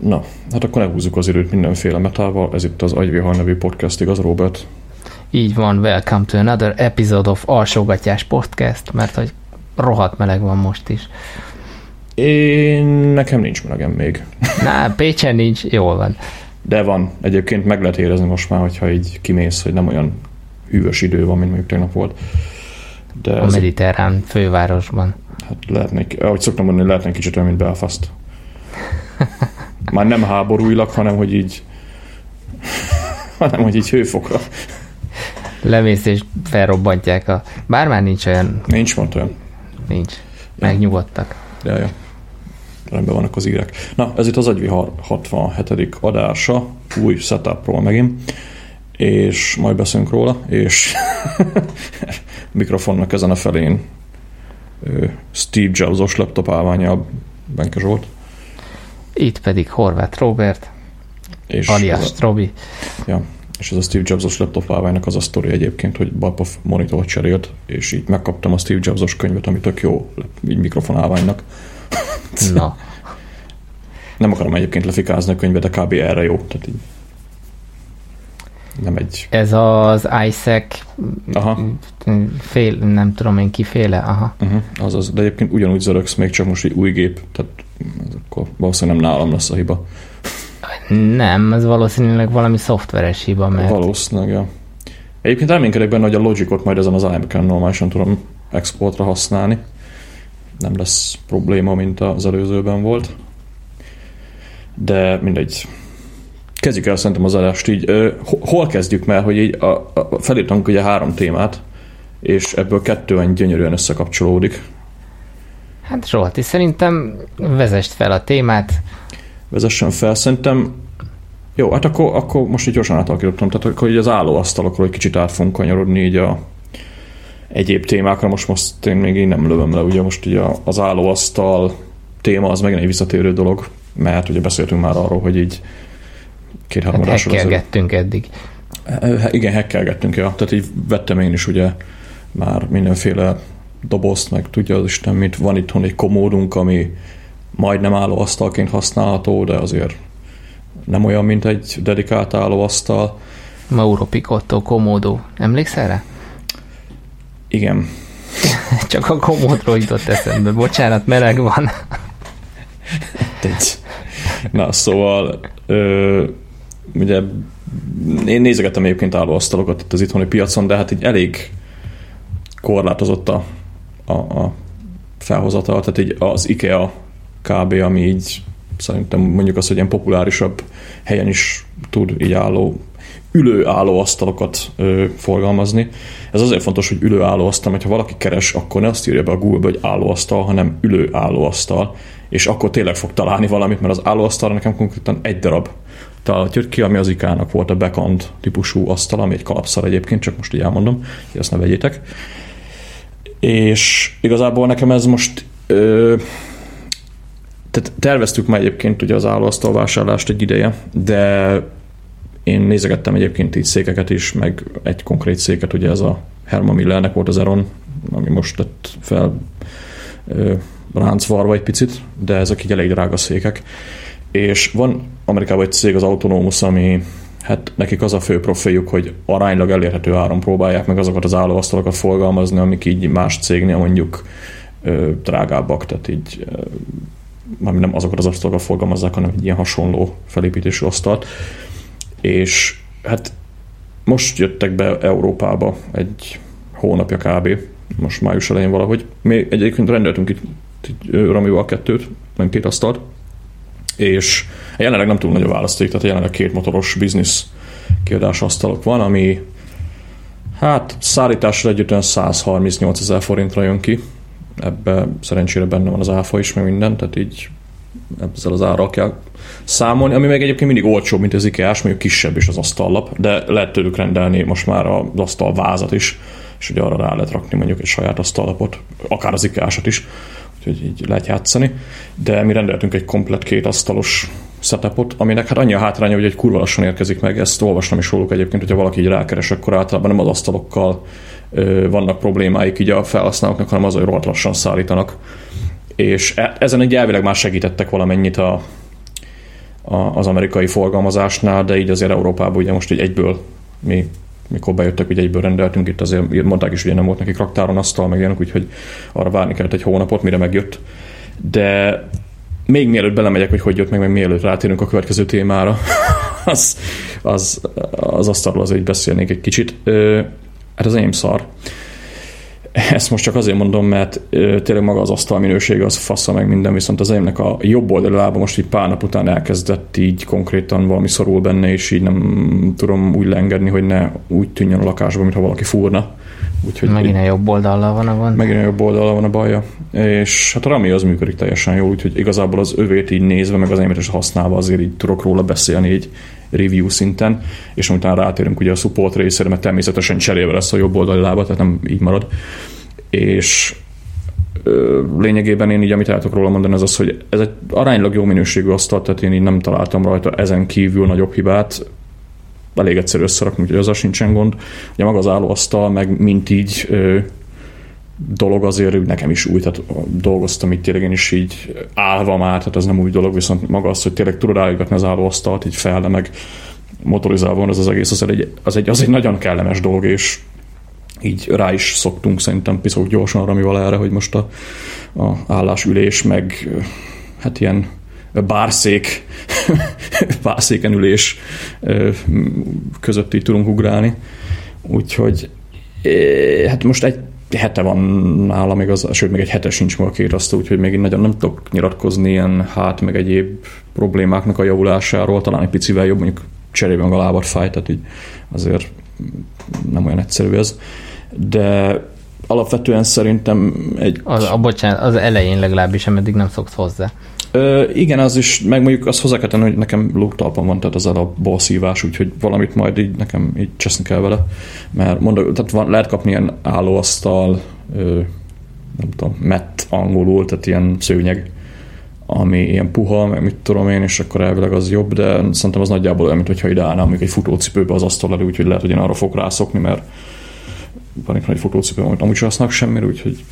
Na, hát akkor ne húzzuk az időt mindenféle metával. Ez itt az Agyvihar nevű podcast, igaz, Robert? Így van, welcome to another episode of Alsógatyás Podcast, mert hogy rohadt meleg van most is. Én nekem nincs melegem még. Na, Pécsen nincs, jól van. De van. Egyébként meg lehet érezni most már, hogyha így kimész, hogy nem olyan hűvös idő van, mint mondjuk tegnap volt. De a mediterrán fővárosban. Hát lehetne, ahogy szoktam mondani, lehetne kicsit olyan, mint Belfast. Már nem háborúilag, hanem hogy így hanem hogy így hőfokra. Lemész és felrobbantják a... Bár már nincs olyan... Nincs mond olyan. Nincs. Megnyugodtak. Ja, ja. Rendben vannak az írek. Na, ez itt az Agyvihar 67. adása, új setupról megint, és majd beszélünk róla, és mikrofonnak ezen a felén Steve Jobs-os laptop állványa Benke Zsolt. Itt pedig Horváth Robert, és alias Robi. Ja, és ez a Steve Jobs-os laptop állványnak az a sztori egyébként, hogy Balpov monitor cserélt, és így megkaptam a Steve Jobs-os könyvet, ami tök jó, így mikrofon állványnak. Na. Nem akarom egyébként lefikázni a könyvet, de kb. erre jó. Tehát így nem egy... Ez az ISEC aha. fél, nem tudom én kiféle, aha. Uh-huh, azaz, de egyébként ugyanúgy zörögsz, még csak most egy új gép, tehát akkor valószínűleg nem nálam lesz a hiba. Nem, ez valószínűleg valami szoftveres hiba, mert... Valószínűleg, ja. Egyébként reménykedek benne, hogy a Logicot majd ezen az iMac-en normálisan tudom exportra használni. Nem lesz probléma, mint az előzőben volt. De mindegy. Kezdjük el szerintem az adást így. Hol kezdjük, mert hogy így a, a, felírtunk ugye három témát, és ebből kettő gyönyörűen összekapcsolódik. Hát Zsolti, szerintem vezest fel a témát. Vezessen fel, szerintem jó, hát akkor, akkor most így gyorsan átalakítottam, tehát akkor így az állóasztalokról egy kicsit át fogunk kanyarodni így a egyéb témákra, most most én még én nem lövöm le, ugye most ugye az állóasztal téma az megint egy visszatérő dolog, mert ugye beszéltünk már arról, hogy így két-három hát eddig. Igen, hekkelgettünk, ja. Tehát így vettem én is ugye már mindenféle dobozt, meg tudja az Isten mit. Van itthon egy komódunk, ami majdnem állóasztalként használható, de azért nem olyan, mint egy dedikált állóasztal. Mauro Picotto komódó. Emlékszel rá? Igen. Csak a komódról jutott eszembe. Bocsánat, meleg van. Na, szóval ö, ugye én nézegettem egyébként állóasztalokat itt az itthoni piacon, de hát így elég korlátozott a, a, a felhozatal, tehát így az IKEA kb. ami így szerintem mondjuk az, hogy ilyen populárisabb helyen is tud így álló ülő asztalokat ö, forgalmazni. Ez azért fontos, hogy ülő asztal, mert ha valaki keres, akkor ne azt írja be a Google-be, hogy állóasztal, hanem ülő asztal, és akkor tényleg fog találni valamit, mert az állóasztalra nekem konkrétan egy darab találat jött ki, ami az ikának volt a backend típusú asztal, ami egy kalapszar egyébként, csak most így elmondom, hogy ezt ne vegyétek. És igazából nekem ez most ö, tehát terveztük már egyébként ugye az állóasztal vásárlást egy ideje, de én nézegettem egyébként így székeket is, meg egy konkrét széket, ugye ez a Herma Millernek volt az Eron, ami most lett fel ö, ráncvarva egy picit, de ezek így elég drága székek. És van Amerikában egy cég, az Autonomous, ami hát nekik az a fő profiljuk, hogy aránylag elérhető áron próbálják meg azokat az állóasztalokat forgalmazni, amik így más cégnél mondjuk ö, drágábbak, tehát így ö, nem azokat az asztalokat forgalmazzák, hanem egy ilyen hasonló felépítésű asztalt. És hát most jöttek be Európába egy hónapja kb. Most május elején valahogy. Mi egyébként rendeltünk itt, itt Ramival kettőt, nem két asztalt, és jelenleg nem túl nagy a választék, tehát jelenleg két motoros biznisz kiadás asztalok van, ami hát szállításra együtt 138 ezer forintra jön ki. Ebbe szerencsére benne van az áfa is, meg minden, tehát így ezzel az árral kell számolni, ami meg egyébként mindig olcsóbb, mint az ikea mondjuk kisebb is az asztallap, de lehet tőlük rendelni most már az asztal vázat is, és ugye arra rá lehet rakni mondjuk egy saját asztallapot, akár az ikea is, úgyhogy így lehet játszani. De mi rendeltünk egy komplet két asztalos setupot, aminek hát annyi a hátránya, hogy egy kurva lassan érkezik meg, ezt olvastam is róluk egyébként, hogyha valaki így rákeres, akkor általában nem az asztalokkal ö, vannak problémáik így a felhasználóknak, hanem az, hogy rohadt lassan szállítanak. És e, ezen egy elvileg már segítettek valamennyit a, az amerikai forgalmazásnál, de így azért Európában ugye most így egyből mi mikor bejöttek, ugye egyből rendeltünk, itt azért mondták is, hogy nem volt nekik raktáron asztal, meg ilyenek, úgyhogy arra várni kellett egy hónapot, mire megjött. De még mielőtt belemegyek, hogy hogy jött meg, meg mielőtt rátérünk a következő témára, az, az, az asztalról azért beszélnék egy kicsit. Hát az enyém szar. Ezt most csak azért mondom, mert tényleg maga az asztal minősége az fassa meg minden, viszont az enyémnek a jobb oldali lába most így pár nap után elkezdett így konkrétan valami szorul benne, és így nem tudom úgy leengedni, hogy ne úgy tűnjön a lakásban, mintha valaki fúrna. Úgyhogy megint a jobb oldallal van a gond. Megint a jobb oldallal van a baja. És hát a Rami az működik teljesen jól, úgyhogy igazából az övét így nézve, meg az enyémet is használva azért így tudok róla beszélni így review szinten, és utána rátérünk ugye a support részére, mert természetesen cserélve lesz a jobb oldali lába, tehát nem így marad. És lényegében én így, amit el tudok róla mondani, az az, hogy ez egy aránylag jó minőségű asztal, tehát én így nem találtam rajta ezen kívül nagyobb hibát, elég egyszerű összerakni, úgyhogy az sincsen gond. Ugye maga az állóasztal, meg mint így dolog azért nekem is új, tehát dolgoztam itt tényleg én is így állva már, tehát ez nem új dolog, viszont maga az, hogy tényleg tudod állítgatni az állóasztalt, így fel, meg motorizálva van ez az egész, az egy, az egy, az egy nagyon kellemes dolog, és így rá is szoktunk szerintem piszok gyorsan Ramival erre, hogy most a, a állásülés, meg hát ilyen bárszék, bárszéken ülés között így tudunk ugrálni. Úgyhogy hát most egy hete van nála, még az, sőt, még egy hete sincs meg a két asztal, úgyhogy még én nagyon nem tudok nyilatkozni ilyen hát, meg egyéb problémáknak a javulásáról, talán egy picivel jobb, mondjuk cserében a lábat fáj, tehát így azért nem olyan egyszerű ez. De alapvetően szerintem egy... Az, a, bocsánat, az elején legalábbis, ameddig nem szoksz hozzá. Ö, igen, az is, meg mondjuk azt hozzá kell tenni, hogy nekem lógtalpam van, tehát az a balszívás, úgyhogy valamit majd így nekem így cseszni kell vele, mert mondok, tehát van, lehet kapni ilyen állóasztal, ö, nem tudom, mett angolul, tehát ilyen szőnyeg, ami ilyen puha, meg mit tudom én, és akkor elvileg az jobb, de szerintem az nagyjából olyan, mintha ide állnám mondjuk egy futócipőbe az asztal elő, úgyhogy lehet, hogy én arra fog rászokni, mert van egy nagy futócipő, amit amúgy sem használok semmire, úgyhogy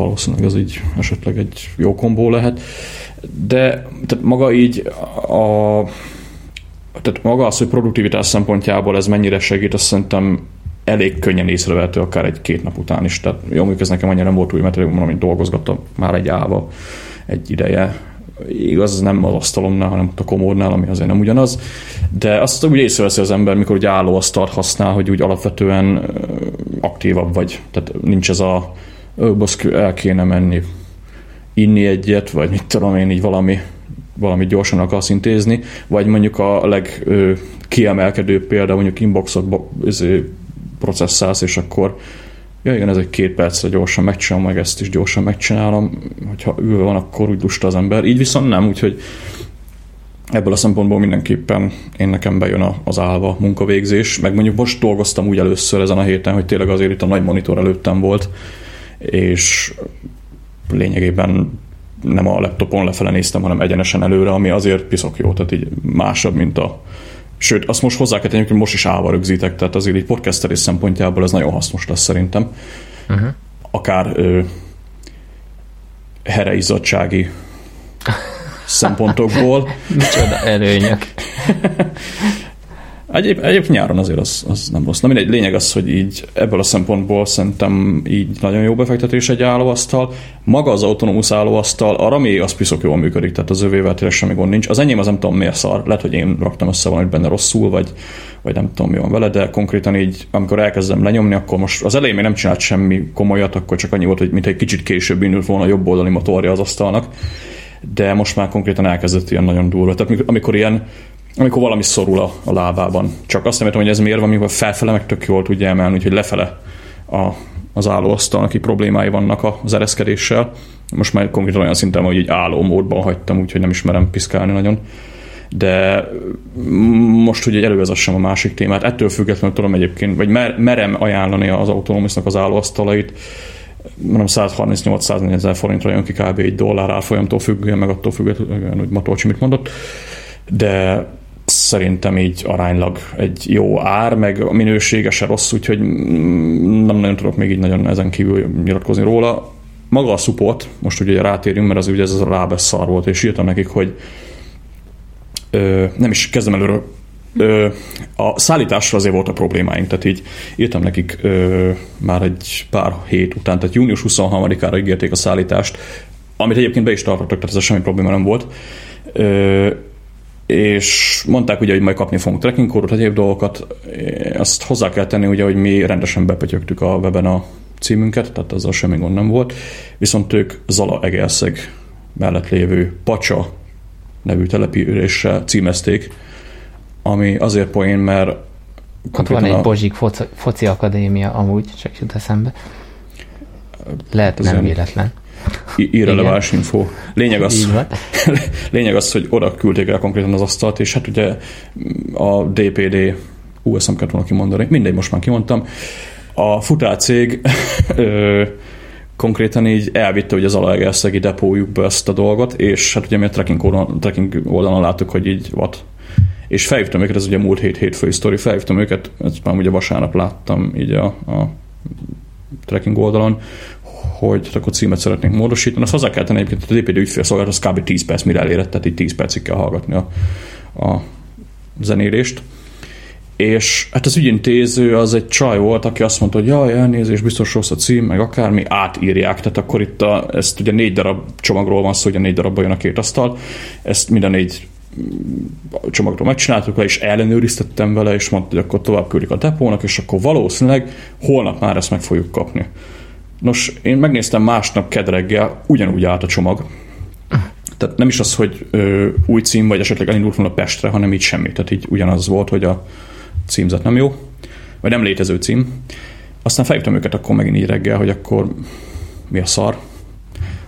valószínűleg az így esetleg egy jó kombó lehet. De tehát maga így a tehát maga az, hogy produktivitás szempontjából ez mennyire segít, azt szerintem elég könnyen észrevehető, akár egy-két nap után is. Tehát jó, mondjuk ez nekem annyira nem volt új, mert mondom, hogy dolgozgattam már egy áva egy ideje, igaz, nem az asztalomnál, hanem a komódnál, ami azért nem ugyanaz, de azt úgy észreveszi az ember, mikor egy asztalt használ, hogy úgy alapvetően aktívabb vagy. Tehát nincs ez a baszki, el kéne menni inni egyet, vagy mit tudom én, így valami, valami gyorsan akarsz intézni, vagy mondjuk a legkiemelkedőbb példa, mondjuk inboxot processzálsz, és akkor ja igen, ez egy két percre gyorsan megcsinálom, meg ezt is gyorsan megcsinálom, hogyha ülve van, akkor úgy lusta az ember. Így viszont nem, úgyhogy ebből a szempontból mindenképpen én nekem bejön az állva munkavégzés, meg mondjuk most dolgoztam úgy először ezen a héten, hogy tényleg azért itt a nagy monitor előttem volt, és lényegében nem a laptopon lefele néztem, hanem egyenesen előre, ami azért piszok jó, tehát így másabb, mint a Sőt, azt most hozzá kell tenni, hogy most is állva rögzítek, tehát azért így podcasterés szempontjából ez nagyon hasznos lesz szerintem. Uh-huh. Akár ö, hereizzadsági szempontokból. Micsoda előnyök. Egyéb, egyéb nyáron azért az, az nem rossz. Na mindegy, lényeg az, hogy így ebből a szempontból szerintem így nagyon jó befektetés egy állóasztal. Maga az autonómus állóasztal, arra még az piszok jól működik, tehát az övével tényleg semmi gond nincs. Az enyém az nem tudom miért szar, lehet, hogy én raktam össze valamit benne rosszul, vagy, vagy nem tudom mi van vele, de konkrétan így, amikor elkezdem lenyomni, akkor most az elején még nem csinált semmi komolyat, akkor csak annyi volt, hogy mint egy kicsit később indult volna a jobb oldali motorja az asztalnak de most már konkrétan elkezdett ilyen nagyon durva. Tehát amikor ilyen amikor valami szorul a, a lábában. Csak azt nem értem, hogy ez miért van, amikor felfele meg tök jól tudja emelni, úgyhogy lefele a, az állóasztal, aki problémái vannak az ereszkedéssel. Most már konkrétan olyan szinten, hogy így álló módban hagytam, úgyhogy nem ismerem piszkálni nagyon. De most ugye elővezassam a másik témát. Ettől függetlenül tudom egyébként, vagy mer, merem ajánlani az autonómisznak az állóasztalait, mondom 138-140 ezer forintra jön ki kb. egy dollár árfolyamtól függően, meg attól függően, hogy Matolcsi mit mondott, de szerintem így aránylag egy jó ár, meg a minősége se rossz, úgyhogy nem nagyon tudok még így nagyon ezen kívül nyilatkozni róla. Maga a support, most ugye rátérünk, mert az ugye ez a lábes szar volt, és írtam nekik, hogy ö, nem is kezdem előről, ö, a szállításra azért volt a problémáink, tehát így írtam nekik ö, már egy pár hét után, tehát június 23-ára ígérték a szállítást, amit egyébként be is tartottak, tehát ez semmi probléma nem volt. Ö, és mondták ugye, hogy majd kapni fogunk trekking kódot, egyéb dolgokat. Azt hozzá kell tenni, ugye, hogy mi rendesen bepötyögtük a weben a címünket, tehát azzal semmi gond nem volt. Viszont ők Zala Egerszeg mellett lévő Pacsa nevű településre címezték, ami azért poén, mert ott van egy a... Bozsik foci, foci akadémia amúgy, csak jut eszembe. Lehet nem véletlen. Irreleváns info. Lényeg az, lényeg az, hogy oda küldték el konkrétan az asztalt, és hát ugye a DPD, ú, ezt nem kellett volna kimondani, mindegy, most már kimondtam, a futálcég konkrétan így elvitte hogy az Alaegerszegi depójukba ezt a dolgot, és hát ugye mi a trekking oldalon, trekking oldalon láttuk, hogy így what. És felhívtam őket, ez ugye múlt hét hétfői sztori, felhívtam őket, ezt már ugye vasárnap láttam így a, a trekking oldalon, hogy akkor címet szeretnénk módosítani. Azt hozzá kell tenni egyébként, hogy a DPD ügyfélszolgálat az kb. 10 perc mire elérett, tehát így 10 percig kell hallgatni a, a zenélést. És hát az ügyintéző az egy csaj volt, aki azt mondta, hogy jaj, elnézést, biztos rossz a cím, meg akármi, átírják. Tehát akkor itt a, ezt ugye négy darab csomagról van szó, ugye négy darabban jön a két asztal. Ezt minden négy csomagról megcsináltuk le, és ellenőriztettem vele, és mondta, hogy akkor tovább küldik a depónak, és akkor valószínűleg holnap már ezt meg fogjuk kapni. Nos, én megnéztem másnap kedreggel, ugyanúgy állt a csomag. Tehát nem is az, hogy ö, új cím, vagy esetleg elindult volna Pestre, hanem így semmi. Tehát így ugyanaz volt, hogy a címzet nem jó, vagy nem létező cím. Aztán felhívtam őket akkor megint így reggel, hogy akkor mi a szar.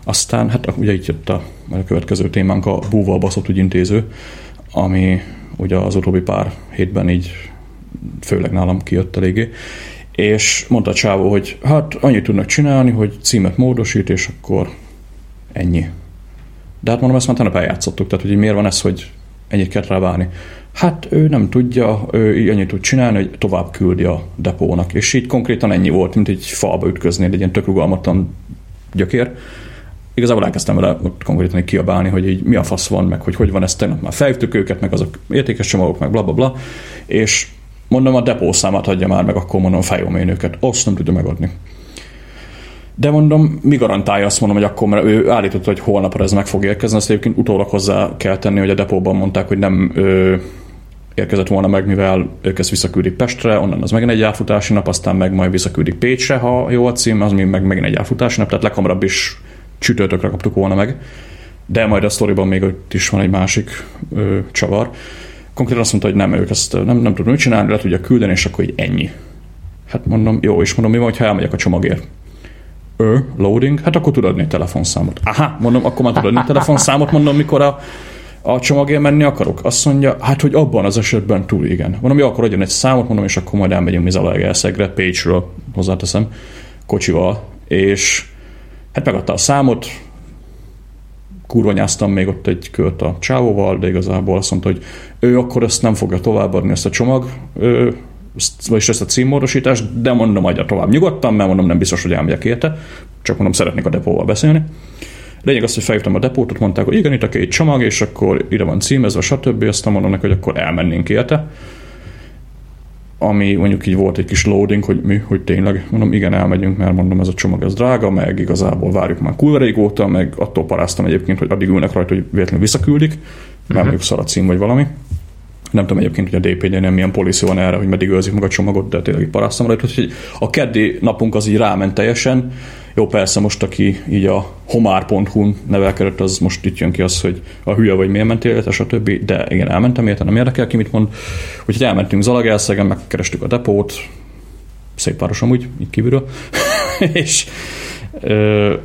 Aztán, hát ugye itt jött a, a következő témánk, a búval baszott ügyintéző, ami ugye az utóbbi pár hétben így főleg nálam kijött eléggé, és mondta a csávó, hogy hát annyit tudnak csinálni, hogy címet módosít, és akkor ennyi. De hát mondom, ezt már tegnap eljátszottuk, tehát hogy miért van ez, hogy ennyit kell rá várni. Hát ő nem tudja, ő annyit tud csinálni, hogy tovább küldi a depónak. És így konkrétan ennyi volt, mint egy falba ütközni, egy ilyen tök rugalmatlan gyökér. Igazából elkezdtem vele ott konkrétan kiabálni, hogy így mi a fasz van, meg hogy hogy van ezt, tegnap már felhívtuk őket, meg azok értékes csomagok, meg bla bla bla. És mondom, a depószámát adja már meg, akkor mondom, fejlom én őket. Azt nem tudja megadni. De mondom, mi garantálja azt mondom, hogy akkor, mert ő állította, hogy holnapra ez meg fog érkezni, azt egyébként utólag hozzá kell tenni, hogy a depóban mondták, hogy nem ö, érkezett volna meg, mivel ők ezt visszaküldik Pestre, onnan az megint egy átfutási nap, aztán meg majd visszaküldik Pécsre, ha jó a cím, az meg megint egy átfutási nap, tehát leghamarabb is csütörtökre kaptuk volna meg. De majd a sztoriban még ott is van egy másik ö, csavar. Konkrétan azt mondta, hogy nem, ők ezt nem, nem tudom mit csinálni, le tudja küldeni, és akkor így ennyi. Hát mondom, jó, és mondom, mi van, ha elmegyek a csomagért? Ő, loading, hát akkor tudod adni telefonszámot. Aha, mondom, akkor már tudod adni telefonszámot, mondom, mikor a, a csomagért menni akarok. Azt mondja, hát, hogy abban az esetben túl igen. Mondom, jó, akkor adjon egy számot, mondom, és akkor majd elmegyünk Mizalaegerszegre, Page-ről hozzáteszem, kocsival, és hát megadta a számot, kurvanyáztam még ott egy kört a csávóval, de igazából azt mondta, hogy ő akkor ezt nem fogja továbbadni, ezt a csomag, ő, vagyis ezt a címmódosítást, de mondom, adja tovább nyugodtan, mert mondom, nem biztos, hogy elmegyek érte, csak mondom, szeretnék a depóval beszélni. Lényeg az, hogy felhívtam a depót, mondták, hogy igen, itt a két csomag, és akkor ide van címezve, stb. Aztán mondom neki, hogy akkor elmennénk érte ami mondjuk így volt egy kis loading, hogy mi, hogy tényleg, mondom, igen, elmegyünk, mert mondom, ez a csomag ez drága, meg igazából várjuk már kurva régóta, meg attól paráztam egyébként, hogy addig ülnek rajta, hogy véletlenül visszaküldik, mert uh-huh. mondjuk szar a cím vagy valami. Nem tudom egyébként, hogy a dpd nem milyen policy van erre, hogy meddig őrzik meg a csomagot, de tényleg paráztam rajta, hogy a keddi napunk az így ráment teljesen, jó, persze most, aki így a homár.hu-n nevelkedett, az most itt jön ki az, hogy a hülye vagy miért mentél, a stb. De igen, elmentem, érte nem érdekel ki, mit mond. Úgyhogy elmentünk Zalagelszegen, megkerestük a depót, szép város amúgy, így kívülről. és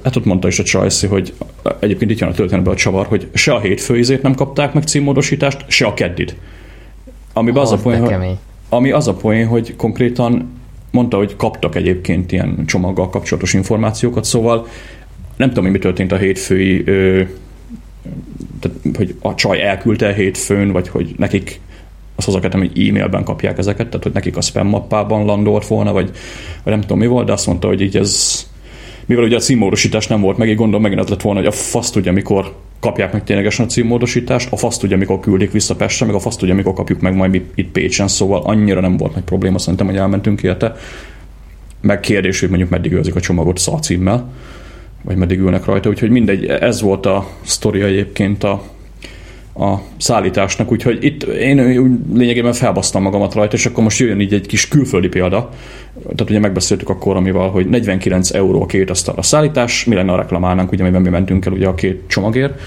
hát ott mondta is a Csajci, hogy egyébként itt jön a történetben a csavar, hogy se a hétfőizét nem kapták meg címmódosítást, se a keddit. Amiben az, az a poén, ami az a poén, hogy konkrétan mondta, hogy kaptak egyébként ilyen csomaggal kapcsolatos információkat, szóval nem tudom, hogy mi történt a hétfői, ö, tehát, hogy a csaj elküldte a hétfőn, vagy hogy nekik azt hozzáketem, hogy e-mailben kapják ezeket, tehát hogy nekik a spam mappában landolt volna, vagy, vagy nem tudom mi volt, de azt mondta, hogy így ez, mivel ugye a címmódosítás nem volt meg, így gondolom megint az lett volna, hogy a fasz tudja, mikor kapják meg ténylegesen a címmódosítást, a fasz tudja, mikor küldik vissza Pestre, meg a fasz tudja, mikor kapjuk meg majd itt Pécsen, szóval annyira nem volt nagy probléma, szerintem, hogy elmentünk érte. Meg kérdés, hogy mondjuk meddig őrzik a csomagot szalcímmel, vagy meddig ülnek rajta, úgyhogy mindegy, ez volt a sztoria egyébként a, a szállításnak, úgyhogy itt én lényegében felbasztam magamat rajta, és akkor most jöjjön így egy kis külföldi példa. Tehát ugye megbeszéltük akkor amival, hogy 49 euró a két asztal a szállítás, mi lenne a reklamálnánk, ugye amiben mi mentünk el ugye a két csomagért,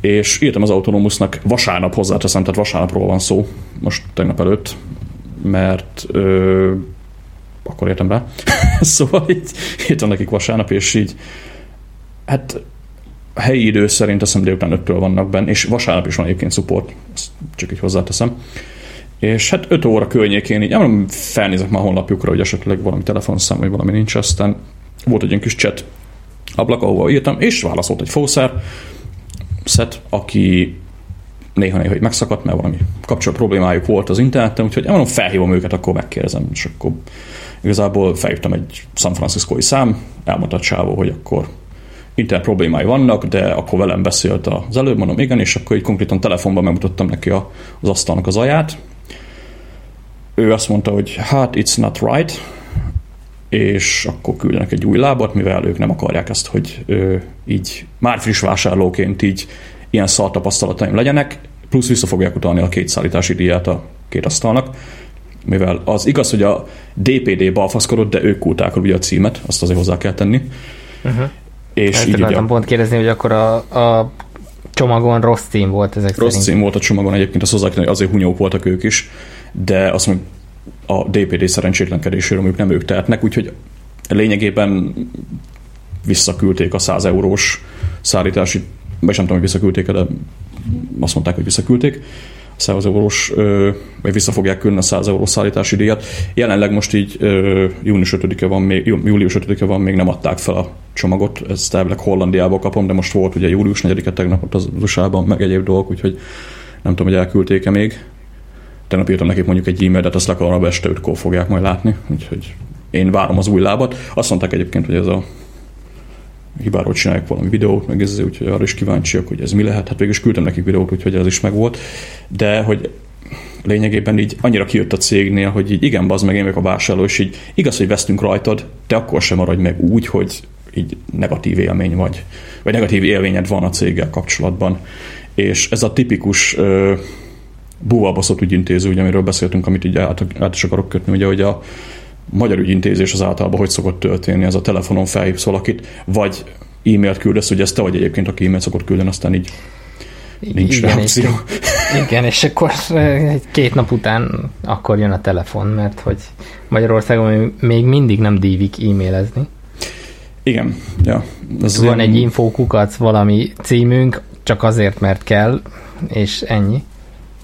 és írtam az Autonomusnak vasárnap hozzáteszem, tehát vasárnapról van szó, most tegnap előtt, mert ö, akkor értem rá. szóval így írtam nekik vasárnap, és így hát a helyi idő szerint azt hiszem délután 5-től vannak benne, és vasárnap is van egyébként support, ezt csak így hozzáteszem. És hát 5 óra környékén így, nem felnézek már a honlapjukra, hogy esetleg valami telefonszám, vagy valami nincs, aztán volt egy ilyen kis chat ablak, ahova írtam, és válaszolt egy fószer, szet, aki néha-néha hogy megszakadt, mert valami kapcsolat problémájuk volt az interneten, úgyhogy mondom, felhívom őket, akkor megkérdezem, és akkor igazából felhívtam egy San Franciscoi szám, elmondta a csávó, hogy akkor internet problémái vannak, de akkor velem beszélt az előbb, mondom igen, és akkor így konkrétan telefonban megmutattam neki a, az asztalnak az aját. Ő azt mondta, hogy hát it's not right, és akkor küldenek egy új lábat, mivel ők nem akarják ezt, hogy ő, így már friss vásárlóként így ilyen szar tapasztalataim legyenek, plusz vissza fogják utalni a két szállítási díját a két asztalnak, mivel az igaz, hogy a DPD balfaszkodott, de ők kulták ugye a címet, azt azért hozzá kell tenni. Uh-huh. És Ezt így akartam ugye, pont kérdezni, hogy akkor a, a csomagon rossz cím volt ezek Rossz szerint. cím volt a csomagon, egyébként azt hozzá hogy azért hunyók voltak ők is, de azt mondjuk a DPD szerencsétlenkedéséről ők nem ők tehetnek, úgyhogy lényegében visszaküldték a 100 eurós szállítási, vagy sem tudom, hogy visszaküldték de azt mondták, hogy visszaküldték 100 eurós, vagy vissza fogják küldeni a 100 eurós szállítási díjat. Jelenleg most így június 5-e van még, július 5-e van, még nem adták fel a csomagot, ezt elvileg Hollandiából kapom, de most volt ugye július 4-e tegnap ott az USA-ban, meg egyéb dolgok, úgyhogy nem tudom, hogy elküldték-e még. Tegnap írtam nekik mondjuk egy e-mailt, azt legalább este 5 fogják majd látni, úgyhogy én várom az új lábat. Azt mondták egyébként, hogy ez a hibáról csinálják valami videót, meg ez, úgyhogy arra is kíváncsiak, hogy ez mi lehet. Hát végül is küldtem nekik videót, úgyhogy ez is megvolt. De hogy lényegében így annyira kijött a cégnél, hogy így igen, bazd meg, én meg a vásárló, és így igaz, hogy vesztünk rajtad, de akkor sem maradj meg úgy, hogy így negatív élmény vagy, vagy negatív élményed van a céggel kapcsolatban. És ez a tipikus búvalbaszott ügyintéző, ugye, amiről beszéltünk, amit így át, át is akarok kötni, ugye, hogy a magyar ügyintézés az általában hogy szokott történni, ez a telefonon felhívsz valakit, vagy e-mailt küldesz, ugye ez te vagy egyébként, aki e-mailt szokott küldeni, aztán így nincs igen, reakció. És, igen, és akkor két nap után akkor jön a telefon, mert hogy Magyarországon még mindig nem dívik e-mailezni. Igen, ja. Ez Van ilyen... egy infókukac valami címünk, csak azért, mert kell, és ennyi.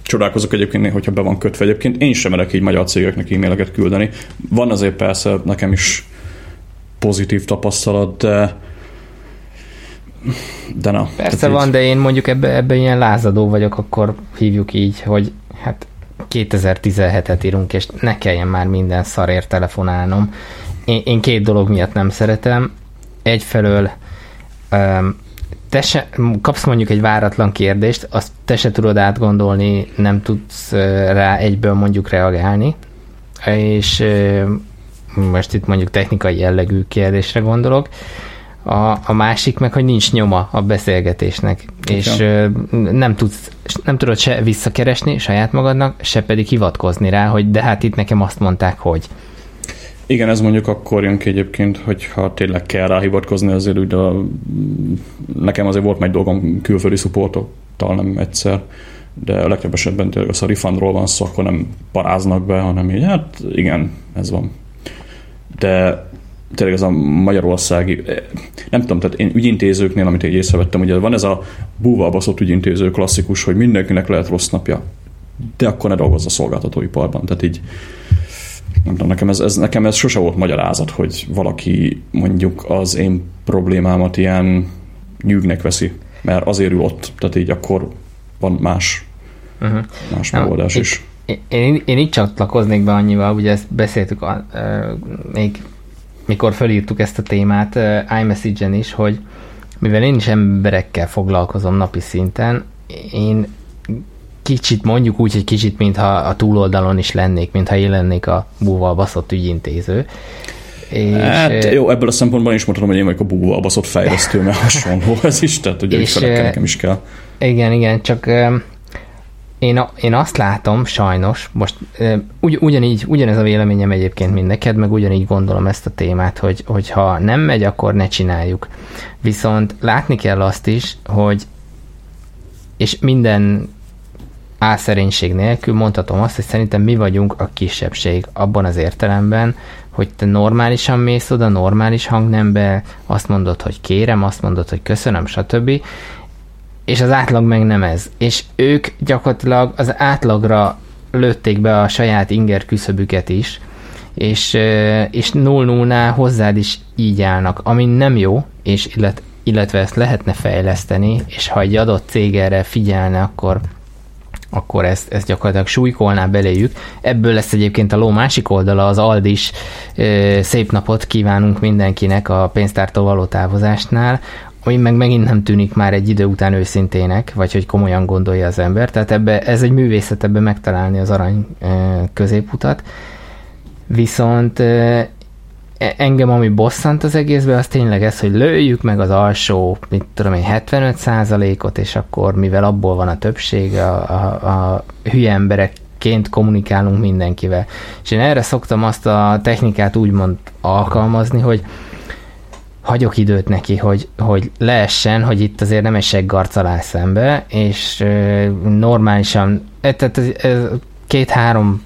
Csodálkozok egyébként, hogyha be van kötve. Egyébként én sem merek így magyar cégeknek e-maileket küldeni. Van azért persze nekem is pozitív tapasztalat, de de na. Persze van, így... de én mondjuk ebbe, ebbe ilyen lázadó vagyok, akkor hívjuk így, hogy hát 2017-et írunk, és ne kelljen már minden szarért telefonálnom. Én, én két dolog miatt nem szeretem. Egyfelől um, te se, kapsz mondjuk egy váratlan kérdést, azt te se tudod átgondolni, nem tudsz rá egyből mondjuk reagálni, és most itt mondjuk technikai jellegű kérdésre gondolok, a, a másik meg, hogy nincs nyoma a beszélgetésnek, Igen. és nem, tudsz, nem tudod se visszakeresni saját magadnak, se pedig hivatkozni rá, hogy de hát itt nekem azt mondták, hogy. Igen, ez mondjuk akkor jön ki egyébként, hogyha tényleg kell rá hivatkozni, azért úgy a, nekem azért volt egy dolgom külföldi szupportottal, nem egyszer, de a legtöbb esetben tényleg a refundról van szó, akkor nem paráznak be, hanem így, hát igen, ez van. De tényleg ez a magyarországi, nem tudom, tehát én ügyintézőknél, amit én észrevettem, ugye van ez a búval baszott ügyintéző klasszikus, hogy mindenkinek lehet rossz napja, de akkor ne dolgozz a szolgáltatóiparban. Tehát így nem tudom, nekem ez, ez, nekem ez sose volt magyarázat, hogy valaki mondjuk az én problémámat ilyen nyűgnek veszi, mert azért ül ott, tehát így akkor van más, uh-huh. más megoldás is. Én, én, én így csatlakoznék be annyival, ugye ezt beszéltük a, uh, még mikor felírtuk ezt a témát uh, iMessage-en is, hogy mivel én is emberekkel foglalkozom napi szinten, én kicsit mondjuk úgy, hogy kicsit, mintha a túloldalon is lennék, mintha én lennék a búval baszott ügyintéző. És, hát jó, ebből a szempontból is mondhatom, hogy én vagyok a búval baszott fejlesztő, mert hasonló ez is, tehát hogy és, nekem is kell. Igen, igen, csak én, én azt látom, sajnos, most ugy, ugyanígy, ugyanez a véleményem egyébként, mint neked, meg ugyanígy gondolom ezt a témát, hogy, hogy ha nem megy, akkor ne csináljuk. Viszont látni kell azt is, hogy és minden álszerénység nélkül mondhatom azt, hogy szerintem mi vagyunk a kisebbség abban az értelemben, hogy te normálisan mész oda, normális hangnembe, azt mondod, hogy kérem, azt mondod, hogy köszönöm, stb és az átlag meg nem ez. És ők gyakorlatilag az átlagra lőtték be a saját inger küszöbüket is, és, és 0-0-nál hozzád is így állnak, ami nem jó, és illet, illetve ezt lehetne fejleszteni, és ha egy adott cég erre figyelne, akkor akkor ezt, ezt gyakorlatilag súlykolná beléjük. Ebből lesz egyébként a ló másik oldala, az Aldis szép napot kívánunk mindenkinek a pénztártól való távozásnál, ami meg megint nem tűnik már egy idő után őszintének, vagy hogy komolyan gondolja az ember. Tehát ebbe, ez egy művészet ebbe megtalálni az arany középutat. Viszont engem, ami bosszant az egészben, az tényleg ez, hogy lőjük meg az alsó, mit tudom én, 75%-ot, és akkor, mivel abból van a többség, a, a, a hülye emberekként kommunikálunk mindenkivel. És én erre szoktam azt a technikát úgymond alkalmazni, hogy hagyok időt neki, hogy, hogy leessen, hogy itt azért nem esek garcal szembe, és normálisan, e, tehát két-három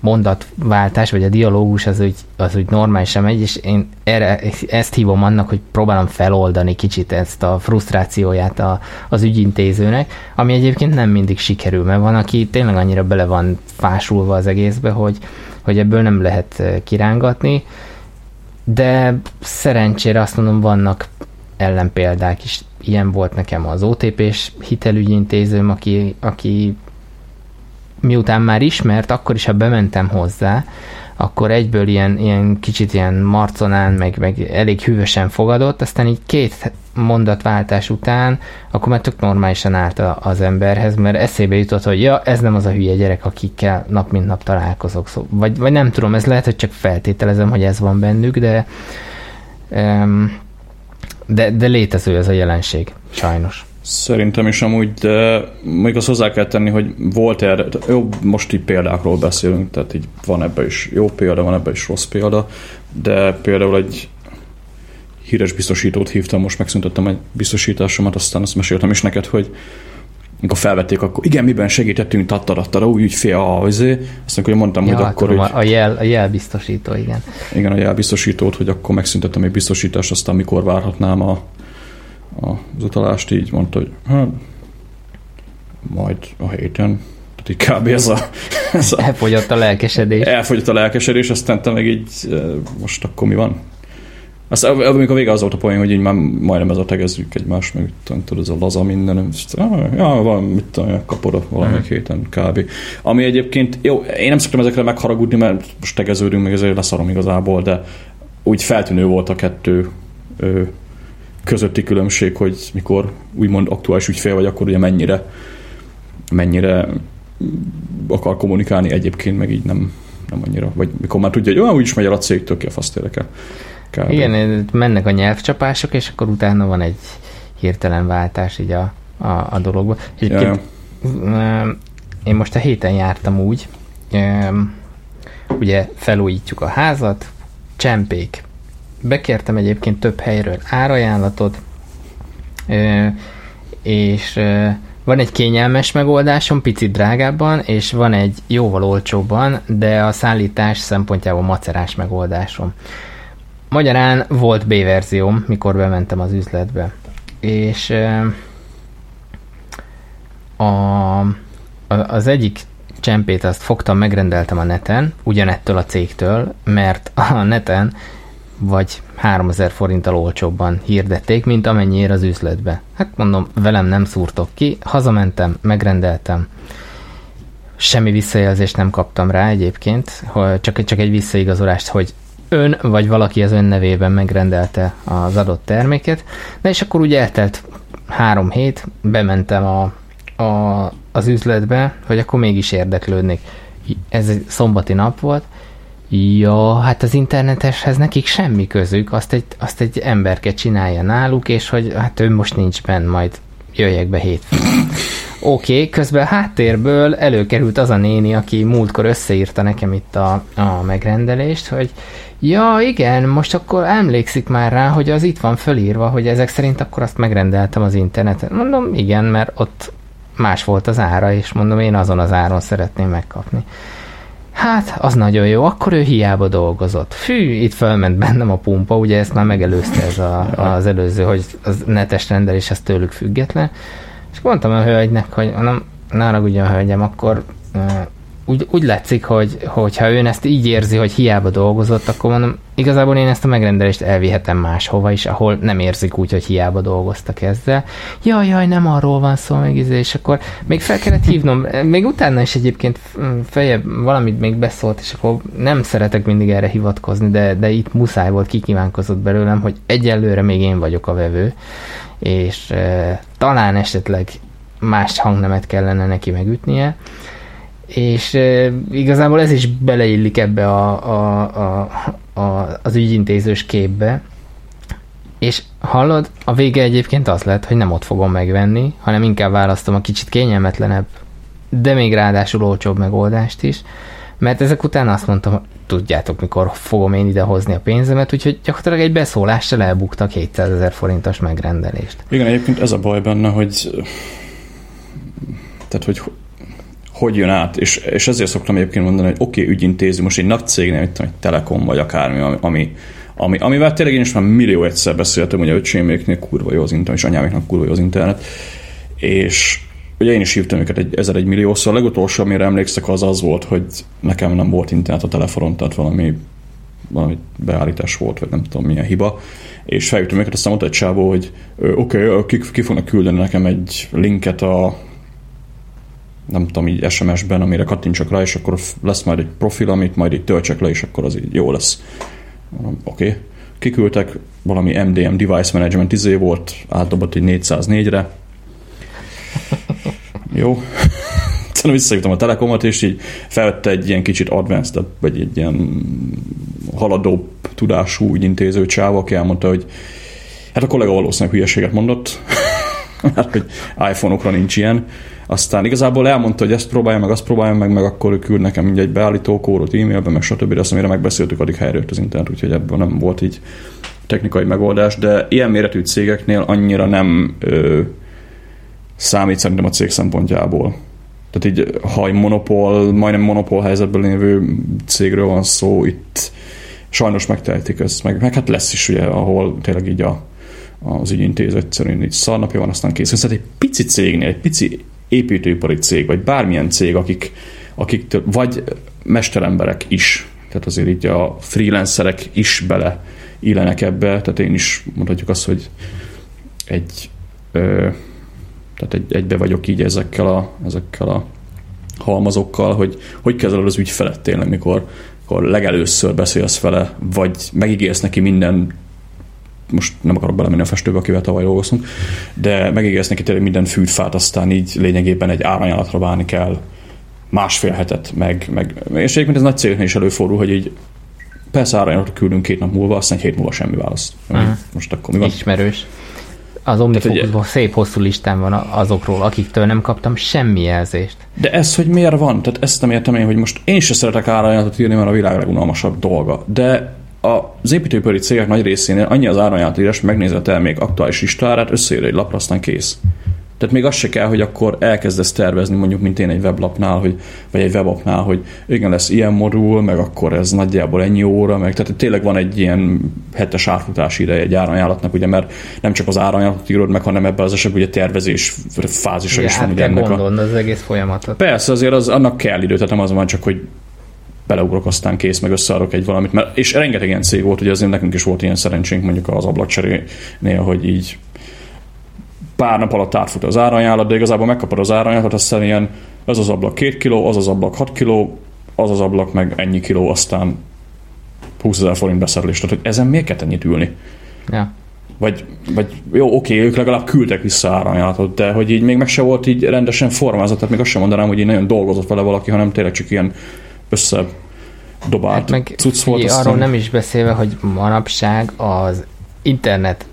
mondatváltás, vagy a dialógus az úgy, az úgy normálisan megy, és én erre, ezt hívom annak, hogy próbálom feloldani kicsit ezt a frusztrációját a, az ügyintézőnek, ami egyébként nem mindig sikerül, mert van, aki tényleg annyira bele van fásulva az egészbe, hogy, hogy ebből nem lehet kirángatni, de szerencsére azt mondom, vannak ellenpéldák is. Ilyen volt nekem az OTP-s hitelügyintézőm, aki, aki miután már ismert, akkor is, ha bementem hozzá, akkor egyből ilyen, ilyen kicsit ilyen marconán, meg, meg elég hűvösen fogadott, aztán így két mondatváltás után, akkor már tök normálisan állt az emberhez, mert eszébe jutott, hogy ja, ez nem az a hülye gyerek, akikkel nap mint nap találkozok. Szó, vagy, vagy nem tudom, ez lehet, hogy csak feltételezem, hogy ez van bennük, de de, de létező ez a jelenség, sajnos. Szerintem is amúgy, de még azt hozzá kell tenni, hogy volt erre, jó, most így példákról beszélünk, tehát így van ebbe is jó példa, van ebbe is rossz példa, de például egy híres biztosítót hívtam, most megszüntettem egy biztosításomat, aztán azt meséltem is neked, hogy amikor felvették, akkor igen, miben segítettünk, tattarattara, úgy, úgy fél a azé. Aztán, hogy mondtam, ja, hogy akkor... Tudom, hogy, a, jel, a jelbiztosító, igen. Igen, a jelbiztosítót, hogy akkor megszüntettem egy biztosítást, aztán mikor várhatnám a, az utalást, így mondta, hogy hát, majd a héten, tehát így kb. ez a, ez a... Elfogyott a lelkesedés. Elfogyott a lelkesedés, aztán te meg így most akkor mi van? Azt, amikor vége az volt a poén, hogy így már majdnem ez a tegezzük egymást, meg tudod, ez a laza minden, ja, van, mit tudom, kapod valamelyik hmm. héten kb. Ami egyébként, jó, én nem szoktam ezekre megharagudni, mert most tegeződünk, meg ezért leszarom igazából, de úgy feltűnő volt a kettő ö, közötti különbség, hogy mikor úgymond aktuális ügyfél vagy, akkor ugye mennyire, mennyire akar kommunikálni egyébként, meg így nem, nem annyira. Vagy mikor már tudja, hogy olyan úgyis megy el a cégtől, ki a fasz. Kb. Igen, mennek a nyelvcsapások, és akkor utána van egy hirtelen váltás így a, a, a dologba. Egyébként ja. én most a héten jártam úgy, ugye felújítjuk a házat, csempék. Bekértem egyébként több helyről árajánlatot, és van egy kényelmes megoldásom, picit drágábban, és van egy jóval olcsóbban, de a szállítás szempontjából macerás megoldásom. Magyarán volt B-verzióm, mikor bementem az üzletbe. És a, az egyik csempét azt fogtam, megrendeltem a neten, ugyanettől a cégtől, mert a neten vagy 3000 forinttal olcsóbban hirdették, mint amennyire az üzletbe. Hát mondom, velem nem szúrtok ki, hazamentem, megrendeltem. Semmi visszajelzést nem kaptam rá egyébként, csak, csak egy visszaigazolást, hogy ön vagy valaki az ön nevében megrendelte az adott terméket, de és akkor ugye eltelt három hét, bementem a, a, az üzletbe, hogy akkor mégis érdeklődnék. Ez egy szombati nap volt, Ja, hát az interneteshez nekik semmi közük, azt egy, azt egy emberke csinálja náluk, és hogy hát ő most nincs benn, majd jöjjek be hétfőn. Oké, okay, közben háttérből előkerült az a néni, aki múltkor összeírta nekem itt a, a megrendelést, hogy ja igen, most akkor emlékszik már rá, hogy az itt van fölírva, hogy ezek szerint akkor azt megrendeltem az interneten. Mondom, igen, mert ott más volt az ára, és mondom, én azon az áron szeretném megkapni. Hát, az nagyon jó, akkor ő hiába dolgozott. Fű, itt felment bennem a pumpa, ugye ezt már megelőzte ez a, az előző, hogy az netes rendelés ez tőlük független. És mondtam a hölgynek, hogy nem, ne haragudjon, hölgyem, akkor úgy, úgy látszik, hogy, hogyha ön ezt így érzi, hogy hiába dolgozott, akkor mondom, igazából én ezt a megrendelést elvihetem máshova is, ahol nem érzik úgy, hogy hiába dolgoztak ezzel. Jaj, jaj, nem arról van szó, meg izé, és akkor még fel kellett hívnom, még utána is egyébként feljebb valamit még beszólt, és akkor nem szeretek mindig erre hivatkozni, de, de itt muszáj volt, kikívánkozott belőlem, hogy egyelőre még én vagyok a vevő, és e, talán esetleg más hangnemet kellene neki megütnie, és e, igazából ez is beleillik ebbe a, a, a, a, az ügyintézős képbe, és hallod, a vége egyébként az lett, hogy nem ott fogom megvenni, hanem inkább választom a kicsit kényelmetlenebb, de még ráadásul olcsóbb megoldást is, mert ezek után azt mondtam, tudjátok, mikor fogom én ide hozni a pénzemet, úgyhogy gyakorlatilag egy beszólással elbuktak 700 ezer forintos megrendelést. Igen, egyébként ez a baj benne, hogy tehát, hogy hogy jön át, és, és ezért szoktam egyébként mondani, hogy oké, okay, ügyintéző, most egy nagy cégnél, mint egy Telekom vagy akármi, ami, ami, amivel tényleg én is már millió egyszer beszéltem, ugye öcséméknél kurva jó az internet, és anyáméknak kurva jó az internet, és ugye én is hívtam őket egy, ezer egy milliószor, a legutolsó, amire emlékszek, az az volt, hogy nekem nem volt internet a telefonon, tehát valami, valami beállítás volt, vagy nem tudom milyen hiba, és felhívtam őket, aztán mondta egy csávó, hogy oké, okay, ki, ki fognak küldeni nekem egy linket a nem tudom, így SMS-ben, amire kattintsak rá, és akkor lesz majd egy profil, amit majd itt töltsek le, és akkor az így jó lesz. Oké. Okay. Kiküldtek, valami MDM Device Management izé volt, átdobott egy 404-re. Jó. Aztán visszajöttem a Telekomot, és így felvette egy ilyen kicsit advanced, vagy egy ilyen haladó tudású ügyintéző csáv, aki elmondta, hogy hát a kollega valószínűleg hülyeséget mondott, mert hogy iPhone-okra nincs ilyen, aztán igazából elmondta, hogy ezt próbálja meg, azt próbálja meg, meg akkor ő küld nekem egy beállító kódot e-mailben, meg stb. De azt, amire megbeszéltük, addig helyre az internet, úgyhogy ebből nem volt így technikai megoldás, de ilyen méretű cégeknél annyira nem ö, számít szerintem a cég szempontjából. Tehát így, ha egy monopól, majdnem monopól helyzetben lévő cégről van szó, itt sajnos megtehetik ezt, meg, meg hát lesz is ugye, ahol tényleg így a, az ügyintéző egyszerűen így szarnapja van, aztán kész. Szóval egy pici cégnél, egy pici építőipari cég, vagy bármilyen cég, akik, akik vagy mesteremberek is, tehát azért így a freelancerek is bele illenek ebbe, tehát én is mondhatjuk azt, hogy egy ö, tehát egy, egybe vagyok így ezekkel a, ezekkel a halmazokkal, hogy hogy kezeled az ügyfelet tényleg, mikor, mikor legelőször beszélsz vele, vagy megígérsz neki minden most nem akarok belemenni a festőbe, akivel tavaly dolgoztunk, de megígérsz neki tényleg minden fűtfát, aztán így lényegében egy árajánlatra várni kell másfél hetet, meg, meg és egyébként ez nagy cégnél is előfordul, hogy így persze árajánlatra küldünk két nap múlva, aztán egy hét múlva semmi válasz. Uh-huh. Most akkor mi van? Ismerős. Az Omnifocusban szép hosszú listán van azokról, akiktől nem kaptam semmi jelzést. De ez, hogy miért van? Tehát ezt nem értem én, hogy most én sem szeretek árajánlatot írni, mert a világ legunalmasabb dolga. De az építőipari cégek nagy részénél annyi az árajánlatírás, megnézed a termék aktuális listárát, összeír egy lapra, aztán kész. Tehát még az se kell, hogy akkor elkezdesz tervezni, mondjuk, mint én egy weblapnál, hogy, vagy egy webapnál, hogy igen, lesz ilyen modul, meg akkor ez nagyjából ennyi óra, meg tehát tényleg van egy ilyen hetes átfutási ideje egy árajánlatnak, ugye, mert nem csak az árajánlatot írod meg, hanem ebben az esetben ugye tervezés fázisa is van. Ugye ennek a... az egész folyamatot. Persze, azért az, annak kell idő, tehát nem az van csak, hogy beleugrok, aztán kész, meg összeadok egy valamit. Mert, és rengeteg ilyen cég volt, ugye azért nekünk is volt ilyen szerencsénk mondjuk az ablakcserénél, hogy így pár nap alatt átfut az árajánlat, de igazából megkapod az árajánlatot, aztán ilyen ez az ablak két kiló, az az ablak 6 kiló, az az ablak meg ennyi kiló, aztán 20 ezer forint beszerelés. Tehát, hogy ezen miért kell ennyit ülni? Ja. Vagy, vagy jó, oké, ők legalább küldtek vissza áramjátot, de hogy így még meg se volt így rendesen formázott, tehát még azt sem mondanám, hogy így nagyon dolgozott vele valaki, hanem tényleg csak ilyen össze dobált hát meg cucc volt. Arról aztán... nem is beszélve, hogy manapság az internet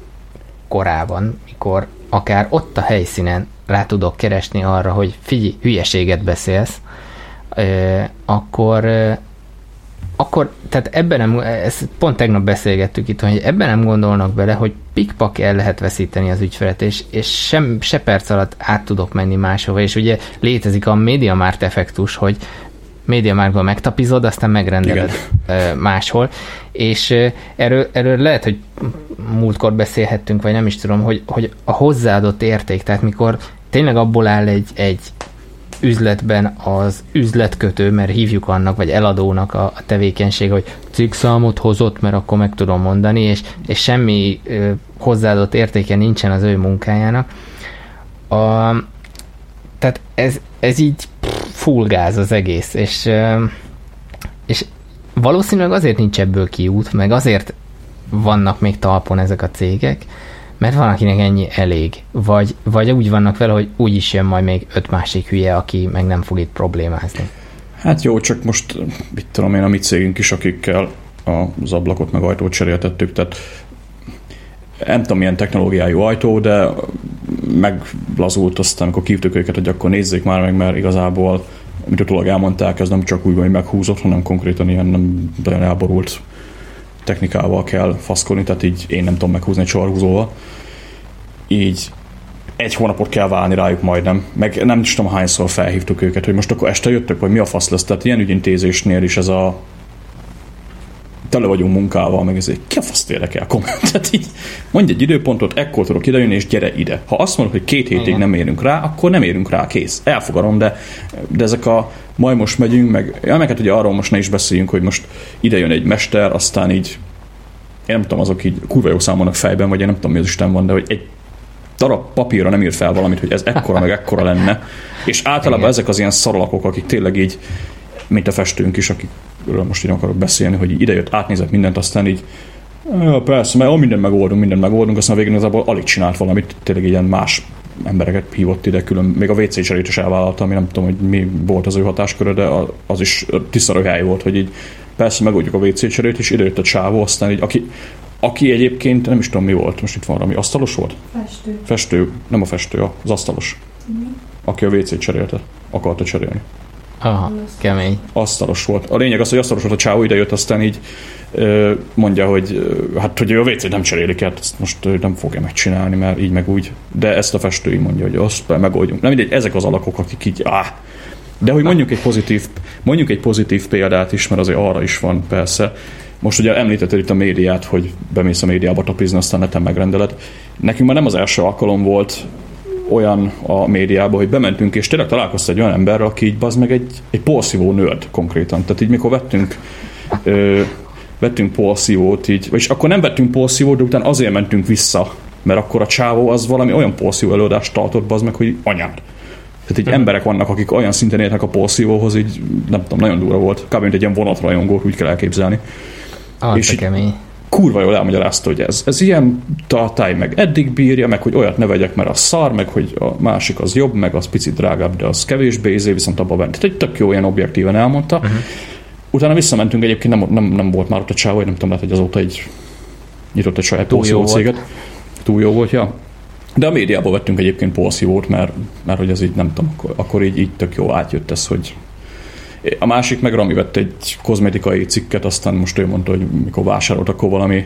korában, mikor akár ott a helyszínen rá tudok keresni arra, hogy figyelj, hülyeséget beszélsz, akkor akkor, tehát ebben nem, ezt pont tegnap beszélgettük itt, hogy ebben nem gondolnak bele, hogy pikpak el lehet veszíteni az ügyfelet, és, és sem, se perc alatt át tudok menni máshova, és ugye létezik a MediaMart effektus, hogy MediaMarktban megtapizod, aztán megrendeled Igen. máshol, és erről, erről lehet, hogy múltkor beszélhettünk, vagy nem is tudom, hogy, hogy a hozzáadott érték, tehát mikor tényleg abból áll egy, egy üzletben az üzletkötő, mert hívjuk annak, vagy eladónak a, a tevékenység, hogy cikkszámot hozott, mert akkor meg tudom mondani, és, és semmi ö, hozzáadott értéke nincsen az ő munkájának. A, tehát ez, ez így full gáz az egész, és, és valószínűleg azért nincs ebből kiút, meg azért vannak még talpon ezek a cégek, mert van, akinek ennyi elég. Vagy, vagy úgy vannak vele, hogy úgy is jön majd még öt másik hülye, aki meg nem fog itt problémázni. Hát jó, csak most, mit tudom én, a mi cégünk is, akikkel az ablakot meg ajtót cseréltettük, tehát nem tudom milyen technológiájú ajtó, de meglazult aztán, amikor kívtuk őket, hogy akkor nézzék már meg, mert igazából, amit utólag elmondták, ez nem csak úgy, hogy meghúzott, hanem konkrétan ilyen nem nagyon elborult technikával kell faszkolni, tehát így én nem tudom meghúzni egy sorhúzóval. Így egy hónapot kell válni rájuk majdnem, meg nem is tudom hányszor felhívtuk őket, hogy most akkor este jöttök, vagy mi a fasz lesz, tehát ilyen ügyintézésnél is ez a tele vagyunk munkával, meg ezért ki a fasz érdekel kommentet így. Mondj egy időpontot, ekkor tudok idejönni, és gyere ide. Ha azt mondod, hogy két hétig Igen. nem érünk rá, akkor nem érünk rá, kész. Elfogadom, de, de ezek a majd most megyünk, meg, meg hát ugye arról most ne is beszéljünk, hogy most ide jön egy mester, aztán így én nem tudom, azok így kurva jó számolnak fejben, vagy én nem tudom, mi az Isten van, de hogy egy darab papírra nem írt fel valamit, hogy ez ekkora meg ekkora lenne. És általában Igen. ezek az ilyen szaralakok, akik tényleg így, mint a festőnk is, akikről most így akarok beszélni, hogy idejött, átnézett mindent, aztán így Ja, persze, mert mindent megoldunk, mindent megoldunk, aztán a végén igazából alig csinált valamit, tényleg ilyen más embereket hívott ide külön, még a WC cserét is elvállalta, ami nem tudom, hogy mi volt az ő hatásköre, de az is tiszta hely volt, hogy így persze megoldjuk a WC cserét, és idejött a csávó, aztán így, aki, aki egyébként nem is tudom mi volt, most itt van valami, asztalos volt? Festő. Festő, nem a festő, az asztalos. Mm. Aki a WC cserélte, akarta cserélni. Aha, kemény. Asztalos volt. A lényeg az, hogy asztalos volt a csávó, idejött, aztán így mondja, hogy hát, hogy a WC nem cserélik el, ezt most nem fogja megcsinálni, mert így meg úgy. De ezt a festői mondja, hogy azt megoldjunk. Nem mindegy, ezek az alakok, akik így, áh, de hogy mondjuk egy pozitív, mondjuk egy pozitív példát is, mert azért arra is van persze. Most ugye említetted itt a médiát, hogy bemész a médiába tapizni, aztán neten megrendeled. Nekünk már nem az első alkalom volt olyan a médiába, hogy bementünk, és tényleg találkoztam egy olyan ember, aki így az meg egy, egy porszívó nőd konkrétan. Tehát így mikor vettünk ö, vettünk porszívót így, vagyis akkor nem vettünk porszívót, de utána azért mentünk vissza, mert akkor a csávó az valami olyan porszívó előadást tartott, az meg, hogy anyád. Tehát így emberek vannak, akik olyan szinten érnek a porszívóhoz, így nem tudom, nagyon durva volt. Kb. mint egy ilyen vonatrajongó, úgy kell elképzelni. Ah, és kemény. Kurva jól elmagyarázta, hogy ez, ez ilyen tartály, meg eddig bírja, meg hogy olyat ne vegyek, mert az szar, meg hogy a másik az jobb, meg az picit drágább, de az kevésbé izé, viszont abban bent. Tehát egy tök jó, ilyen objektíven elmondta. Uh-huh. Utána visszamentünk egyébként, nem, nem, nem volt már ott a csávó, nem tudom, lehet, hogy azóta egy nyitott egy saját Túl céget. Túl jó volt, ja. De a médiában vettünk egyébként porszívót, mert, mert hogy ez így nem tudom, akkor, akkor így, így tök jó átjött ez, hogy a másik meg Rami vett egy kozmetikai cikket, aztán most ő mondta, hogy mikor vásárolt, akkor valami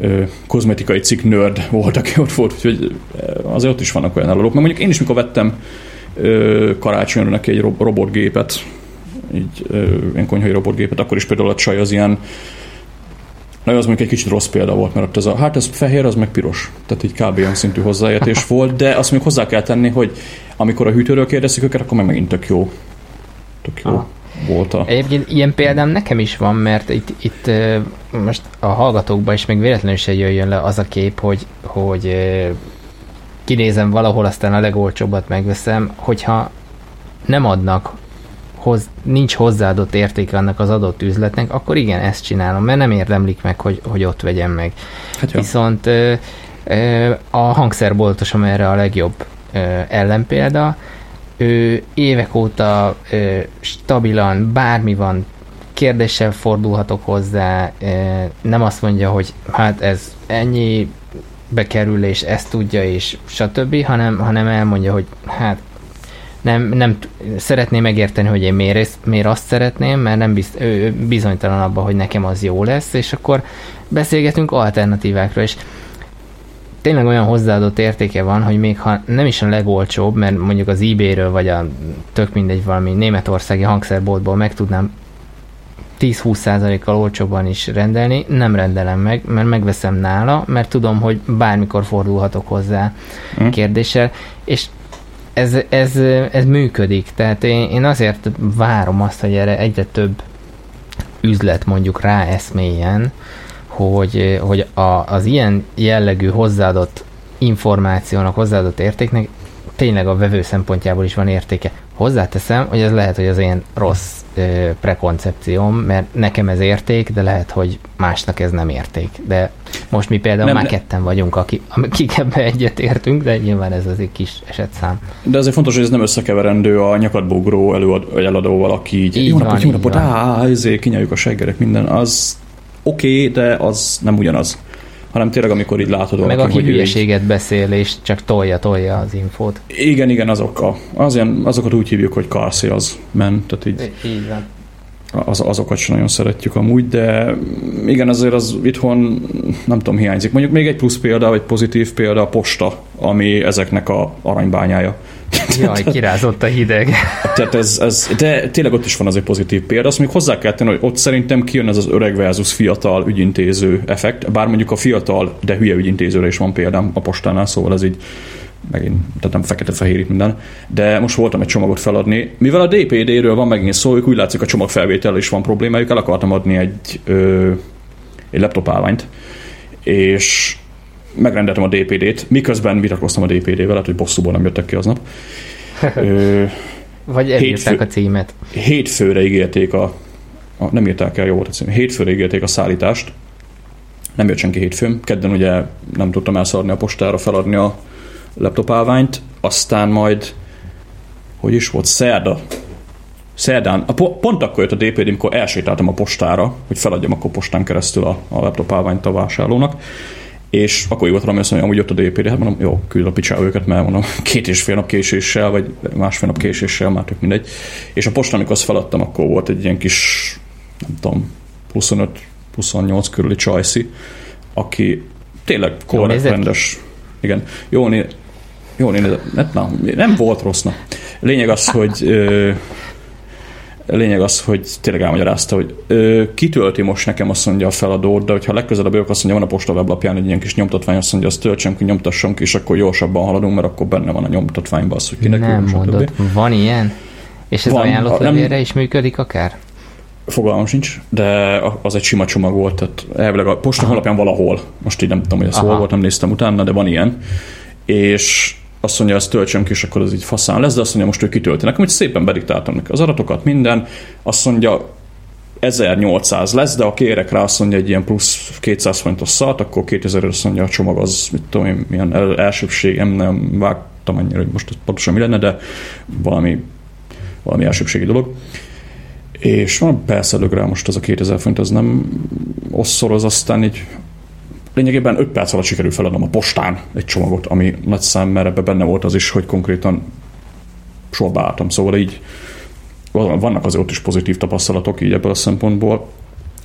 ö, kozmetikai cikk nerd volt, aki ott volt, úgyhogy azért ott is vannak olyan eladók. Mert mondjuk én is mikor vettem ö, karácsonyra neki egy robotgépet, így ö, ilyen konyhai robotgépet, akkor is például a csaj az ilyen Na, az mondjuk egy kicsit rossz példa volt, mert ott ez a, hát ez fehér, az meg piros. Tehát így kb. olyan szintű hozzáértés volt, de azt még hozzá kell tenni, hogy amikor a hűtőről kérdezik őket, akkor meg megint tök jó. Tök jó. Ah. Volt a... Egyébként ilyen példám nekem is van, mert itt, itt most a hallgatókban is még véletlenül se jöjjön le az a kép, hogy, hogy kinézem valahol, aztán a legolcsóbbat megveszem, hogyha nem adnak hoz, nincs hozzáadott értéke annak az adott üzletnek, akkor igen, ezt csinálom, mert nem érdemlik meg, hogy, hogy ott vegyem meg. Hát Viszont ö, ö, a hangszerboltosom erre a legjobb ö, ellenpélda, ő évek óta ö, stabilan, bármi van, kérdéssel fordulhatok hozzá, nem azt mondja, hogy hát ez ennyi bekerülés, ezt tudja, és stb., hanem, hanem elmondja, hogy hát nem, nem szeretném megérteni, hogy én miért, miért azt szeretném, mert nem bizt, ő bizonytalan abban, hogy nekem az jó lesz, és akkor beszélgetünk alternatívákról, és tényleg olyan hozzáadott értéke van, hogy még ha nem is a legolcsóbb, mert mondjuk az eBay-ről, vagy a tök mindegy valami németországi hangszerboltból meg tudnám 10-20%-kal olcsóbban is rendelni, nem rendelem meg, mert megveszem nála, mert tudom, hogy bármikor fordulhatok hozzá mm. kérdéssel, és ez, ez, ez működik, tehát én, én azért várom azt, hogy erre egyre több üzlet mondjuk rá eszmélyen, hogy, hogy a, az ilyen jellegű hozzáadott információnak, hozzáadott értéknek tényleg a vevő szempontjából is van értéke. Hozzáteszem, hogy ez lehet, hogy az én rossz ö, prekoncepcióm, mert nekem ez érték, de lehet, hogy másnak ez nem érték. De most mi például nem, már ne. ketten vagyunk, akik, akik ebbe egyet értünk, de nyilván ez az egy kis esetszám. De azért fontos, hogy ez nem összekeverendő a nyakadbogró előad, eladóval, aki így, így jó napot, jó napot, á, ezért kinyaljuk a seggerek, minden, az oké, okay, de az nem ugyanaz hanem tényleg amikor így látod Meg valaki, aki hülyeséget így... beszél, és csak tolja-tolja az infót. Igen, igen, azok a, az ilyen, azokat úgy hívjuk, hogy car sales men, tehát így, így van. Az, azokat sem nagyon szeretjük amúgy, de igen, azért az itthon nem tudom, hiányzik. Mondjuk még egy plusz példa, vagy pozitív példa a posta, ami ezeknek a aranybányája. Jaj, kirázott a hideg. Tehát ez, ez, de tényleg ott is van az egy pozitív példa. Azt még hozzá kell tenni, hogy ott szerintem kijön ez az öreg versus fiatal ügyintéző effekt, bár mondjuk a fiatal, de hülye ügyintézőre is van példám a postánál, szóval ez így megint, tehát nem fekete-fehér itt minden, de most voltam egy csomagot feladni. Mivel a DPD-ről van megint szó, ők úgy látszik a csomagfelvétel is van problémájuk, el akartam adni egy, ö, egy laptop állványt, és megrendeltem a DPD-t, miközben vitatkoztam a DPD-vel, lehet, hogy bosszúból nem jöttek ki aznap. Ö, Vagy elírták a címet. Hétfőre ígérték a, a nem írták el, jó volt a cím, hétfőre ígérték a szállítást, nem jött senki hétfőn, kedden ugye nem tudtam elszarni a postára, feladni a laptop állványt, aztán majd, hogy is volt, szerda, Szerdán, a, pont akkor jött a DPD, amikor elsétáltam a postára, hogy feladjam akkor postán keresztül a, a laptop állványt a vásárlónak, és akkor jó valami azt mondja, hogy jött a DPD, hát mondom, jó, küld a picsába őket, mert mondom, két és fél nap késéssel, vagy másfél nap késéssel, már tök mindegy. És a postán, amikor azt feladtam, akkor volt egy ilyen kis, nem tudom, 25-28 körüli csajszi, aki tényleg korrekt, rendes. Igen, jó, né, jó né, nem, nem volt rossz, na. Lényeg az, hogy lényeg az, hogy tényleg elmagyarázta, hogy ö, kitölti most nekem azt mondja a feladót, de hogyha legközelebb jövök, azt mondja, van a posta weblapján egy ilyen kis nyomtatvány, azt mondja, azt töltsem ki, nyomtassam ki, és akkor gyorsabban haladunk, mert akkor benne van a nyomtatványban az, hogy kinek Nem mondod, van ilyen? És ez van, ajánlott levélre is működik akár? Fogalmam sincs, de az egy sima csomag volt, tehát elvileg a posta alapján valahol, most így nem tudom, hogy ez hol volt, nem néztem utána, de van ilyen. És azt mondja, ezt töltsem ki, és akkor az így faszán lesz, de azt mondja, most ő kitölti nekem, hogy szépen bediktáltam neki az adatokat, minden, azt mondja, 1800 lesz, de ha kérek rá, azt mondja egy ilyen plusz 200 forintos szalt, akkor 2000 azt mondja a csomag az, mit tudom én, milyen el, elsőbség, nem vágtam annyira, hogy most pontosan mi lenne, de valami, valami elsőbségi dolog. És van persze rá most az a 2000 forint, az nem osszoroz, aztán így lényegében 5 perc alatt sikerül feladnom a postán egy csomagot, ami nagy szám, mert ebben benne volt az is, hogy konkrétan sorba álltam, szóval így vannak azért ott is pozitív tapasztalatok így ebből a szempontból,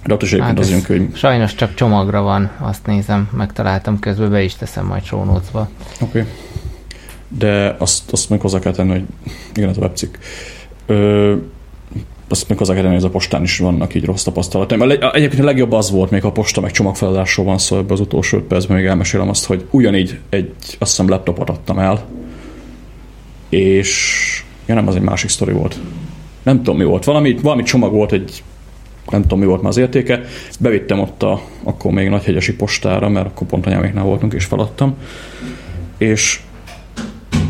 de ott is hát az jön könyv. Sajnos csak csomagra van, azt nézem, megtaláltam közben, be is teszem majd show. Oké. Okay. De azt, azt még hozzá kell tenni, hogy igen, ez a webcikk. Azt még hozzá kell hogy a postán is vannak így rossz tapasztalataim. Egyébként a legjobb az volt, még a posta meg csomagfeladásról van szó, ebbe az utolsó percben még elmesélem azt, hogy ugyanígy egy, azt hiszem laptopot adtam el, és ja nem, az egy másik sztori volt. Nem tudom mi volt, valami, valami csomag volt, egy nem tudom mi volt már az értéke, bevittem ott a, akkor még Nagyhegyesi postára, mert akkor pont anyáméknál voltunk, és feladtam, és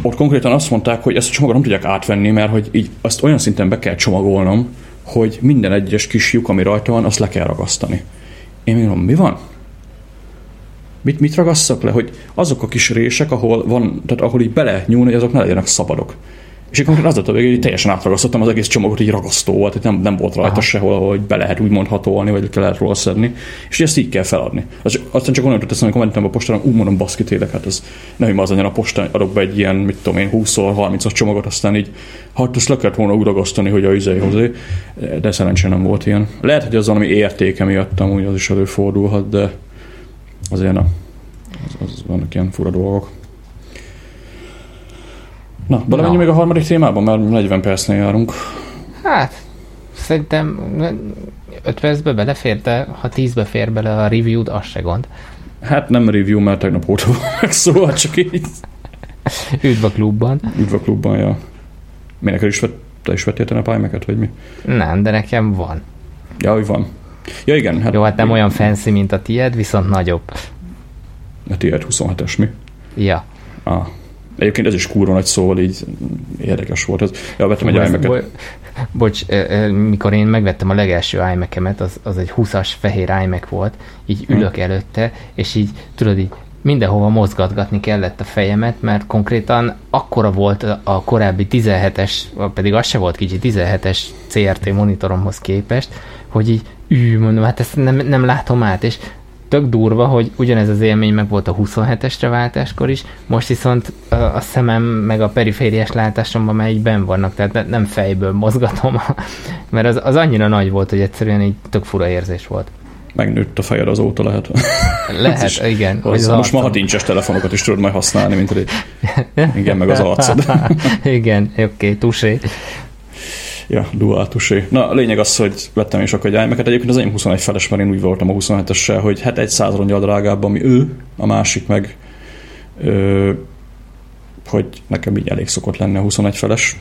ott konkrétan azt mondták, hogy ezt a csomagot nem tudják átvenni, mert hogy így azt olyan szinten be kell csomagolnom, hogy minden egyes kis lyuk, ami rajta van, azt le kell ragasztani. Én mondom, mi van? Mit, mit ragasszak le? Hogy azok a kis rések, ahol van, tehát ahol így bele nyúlni, azok ne legyenek szabadok. És akkor az lett a végén, hogy teljesen átragasztottam az egész csomagot, így ragasztó volt, hogy nem, nem volt rajta Aha. sehol, hogy be lehet úgymond hatolni, vagy le lehet róla szedni. És ezt így kell feladni. Az, aztán csak onnan teszem, amikor mentem a postára, úgy mondom, baszki tényleg, hát ez nem az a postán, adok be egy ilyen, mit tudom én, 20-30-as csomagot, aztán így, hát ezt le kellett volna úgy ragasztani, hogy a izé hozzá, de szerencsére nem volt ilyen. Lehet, hogy az valami értéke miatt amúgy az is előfordulhat, de azért na, az, az vannak ilyen fura dolgok. Na, belemenjünk még a harmadik témában, mert 40 percnél járunk. Hát, szerintem 5 percbe belefér, de ha 10-be fér bele a review-d, az se gond. Hát nem review, mert tegnap óta meg szóval csak így. Üdv a klubban. Üdv a klubban, ja. Mi neked is vett, te is vettél tegnap imac vagy mi? Nem, de nekem van. Ja, hogy van. Ja, igen. Hát, Jó, hát nem olyan fancy, mint a tied, viszont nagyobb. A tied 27-es mi? Ja. Ah, Egyébként ez is kurva nagy szóval így érdekes volt. Ez, ja, vettem egy imac bo- Bocs, mikor én megvettem a legelső imac az, az egy 20-as fehér iMac volt, így hm. ülök hmm. előtte, és így tudod így mindenhova mozgatgatni kellett a fejemet, mert konkrétan akkora volt a korábbi 17-es, pedig az se volt kicsi, 17-es CRT monitoromhoz képest, hogy így ű, mondom, hát ezt nem, nem látom át, és tök durva, hogy ugyanez az élmény meg volt a 27-esre váltáskor is, most viszont a szemem meg a perifériás látásomban már így ben vannak, tehát nem fejből mozgatom, mert az, az annyira nagy volt, hogy egyszerűen így tök fura érzés volt. Megnőtt a fejed azóta lehet. Lehet, is, igen. Az, az most már hatincses telefonokat is tudod majd használni, mint hogy igen, meg az arcod. igen, oké, okay, tusé. Ja, duátusé. Na, a lényeg az, hogy vettem is akkor egy imac Egyébként az én 21 feles, mert én úgy voltam a 27-essel, hogy hát egy száz rongyal drágább, ami ő, a másik meg ö, hogy nekem így elég szokott lenni a 21 feles.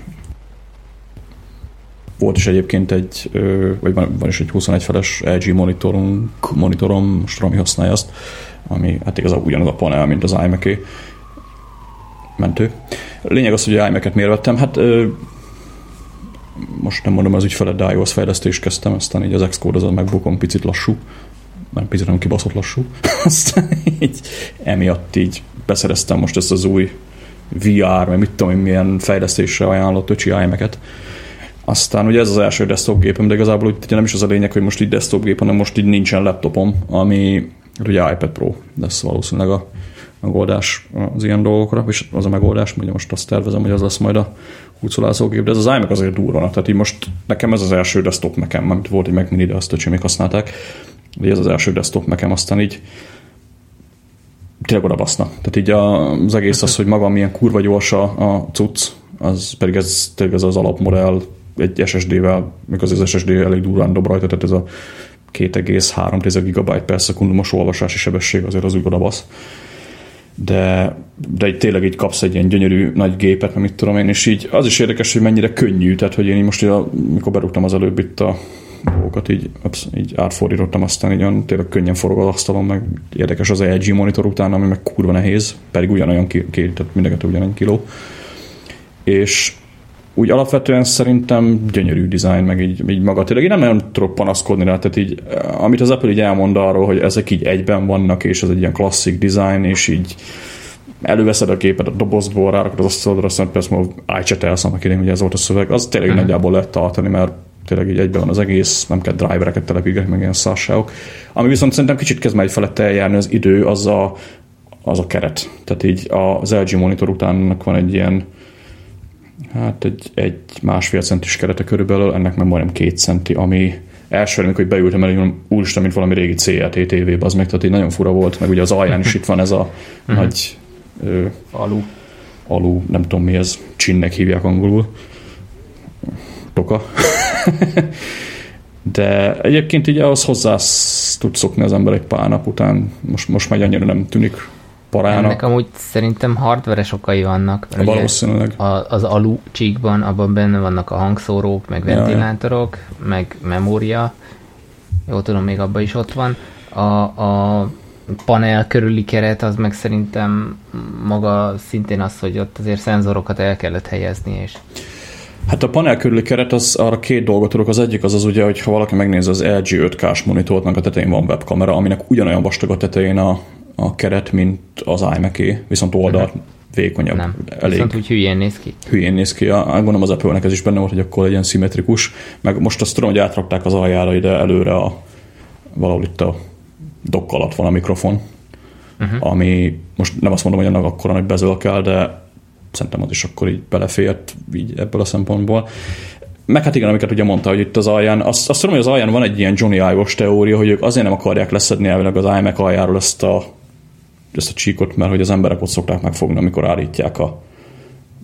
Volt is egyébként egy, ö, vagy van, van is egy 21 feles LG monitorom, monitorom, most Rami használja azt, ami hát igazából ugyanaz a panel, mint az imac mentő. Lényeg az, hogy a iMac-et miért vettem? Hát ö, most nem mondom, az ügyfelet, de iOS fejlesztést kezdtem, aztán így az Xcode az a MacBookon picit lassú, nem picit, nem kibaszott lassú. aztán így emiatt így beszereztem most ezt az új VR, mert mit tudom én, milyen fejlesztésre ajánlott öcsi imac Aztán ugye ez az első desktop gépem, de igazából ugye nem is az a lényeg, hogy most így desktop gép, hanem most így nincsen laptopom, ami ugye iPad Pro lesz valószínűleg a megoldás az ilyen dolgokra, és az a megoldás, ugye most azt tervezem, hogy az lesz majd a húzolázógép, de ez az iMac azért durva. Tehát így most nekem ez az első desktop nekem, mert volt egy Mac Mini, de azt a még használták, de ez az első desktop nekem, aztán így tényleg oda baszna. Tehát így az egész az, hogy maga milyen kurva gyors a cucc, az pedig ez, tényleg ez az alapmodell egy SSD-vel, mikor az SSD elég durván dob rajta, tehát ez a 2,3 GB per szekundumos olvasási sebesség azért az úgy oda basz de, de így tényleg így kapsz egy ilyen gyönyörű nagy gépet, mert mit tudom én, és így az is érdekes, hogy mennyire könnyű, tehát hogy én így most, mikor berúgtam az előbb itt a dolgokat, így, így átfordítottam, aztán így olyan tényleg könnyen forog az asztalon, meg érdekes az LG monitor után, ami meg kurva nehéz, pedig ugyanolyan, ki, tehát mindenket ugyanannyi kiló. És úgy alapvetően szerintem gyönyörű design, meg így, így maga. Tényleg én nem nagyon tudok panaszkodni rá, tehát így, amit az Apple így elmond arról, hogy ezek így egyben vannak, és ez egy ilyen klasszik design, és így előveszed a képet a dobozból, rárakod az asztalodra, aztán persze múlva iChat-elsz annak idén, hogy ez volt a szöveg, az tényleg uh-huh. nagyjából lehet tartani, mert tényleg így egyben van az egész, nem kell drivereket telepíteni, meg ilyen szárságok. Ami viszont szerintem kicsit kezd már felett eljárni az idő, az a, az a keret. Tehát így az LG monitor után van egy ilyen hát egy, egy másfél centis kerete körülbelül, ennek meg majdnem két centi, ami első, amikor beültem el, hogy úristen, mint valami régi CLT TV, az meg, tehát így nagyon fura volt, meg ugye az alján is itt van ez a mhm. nagy ö, alu. alu, nem tudom mi ez, csinnek hívják angolul. Toka. De egyébként így ahhoz hozzá tud szokni az ember egy pár nap után. Most, most már annyira nem tűnik parának. Ennek amúgy szerintem hardveres okai vannak. Valószínűleg. Ugye az alu csíkban, abban benne vannak a hangszórók, meg ventilátorok, ja, meg memória. Jó tudom, még abban is ott van. A, a panel körüli keret, az meg szerintem maga szintén az, hogy ott azért szenzorokat el kellett helyezni, és Hát a panel körüli keret, az arra két dolgot tudok. Az egyik az az ugye, hogy ha valaki megnézi az LG 5K-s monitornak a tetején van webkamera, aminek ugyanolyan vastag a tetején a, a keret, mint az imac viszont oldal uh-huh. vékonyabb. Nem. Elég. Viszont úgy hülyén néz ki. Hülyén néz ki. A, gondolom az Apple-nek ez is benne volt, hogy akkor legyen szimmetrikus. Meg most azt tudom, hogy átrakták az aljára ide előre a, valahol itt a dokk alatt van a mikrofon, uh-huh. ami most nem azt mondom, hogy annak akkora nagy bezöl kell, de szerintem az is akkor így belefért így ebből a szempontból. Meg hát igen, amiket ugye mondta, hogy itt az alján, azt, azt tudom, hogy az alján van egy ilyen Johnny Ive-os teória, hogy ők azért nem akarják leszedni elvileg az iMac aljáról ezt a, ezt a csíkot, mert hogy az emberek ott szokták megfogni, amikor állítják a,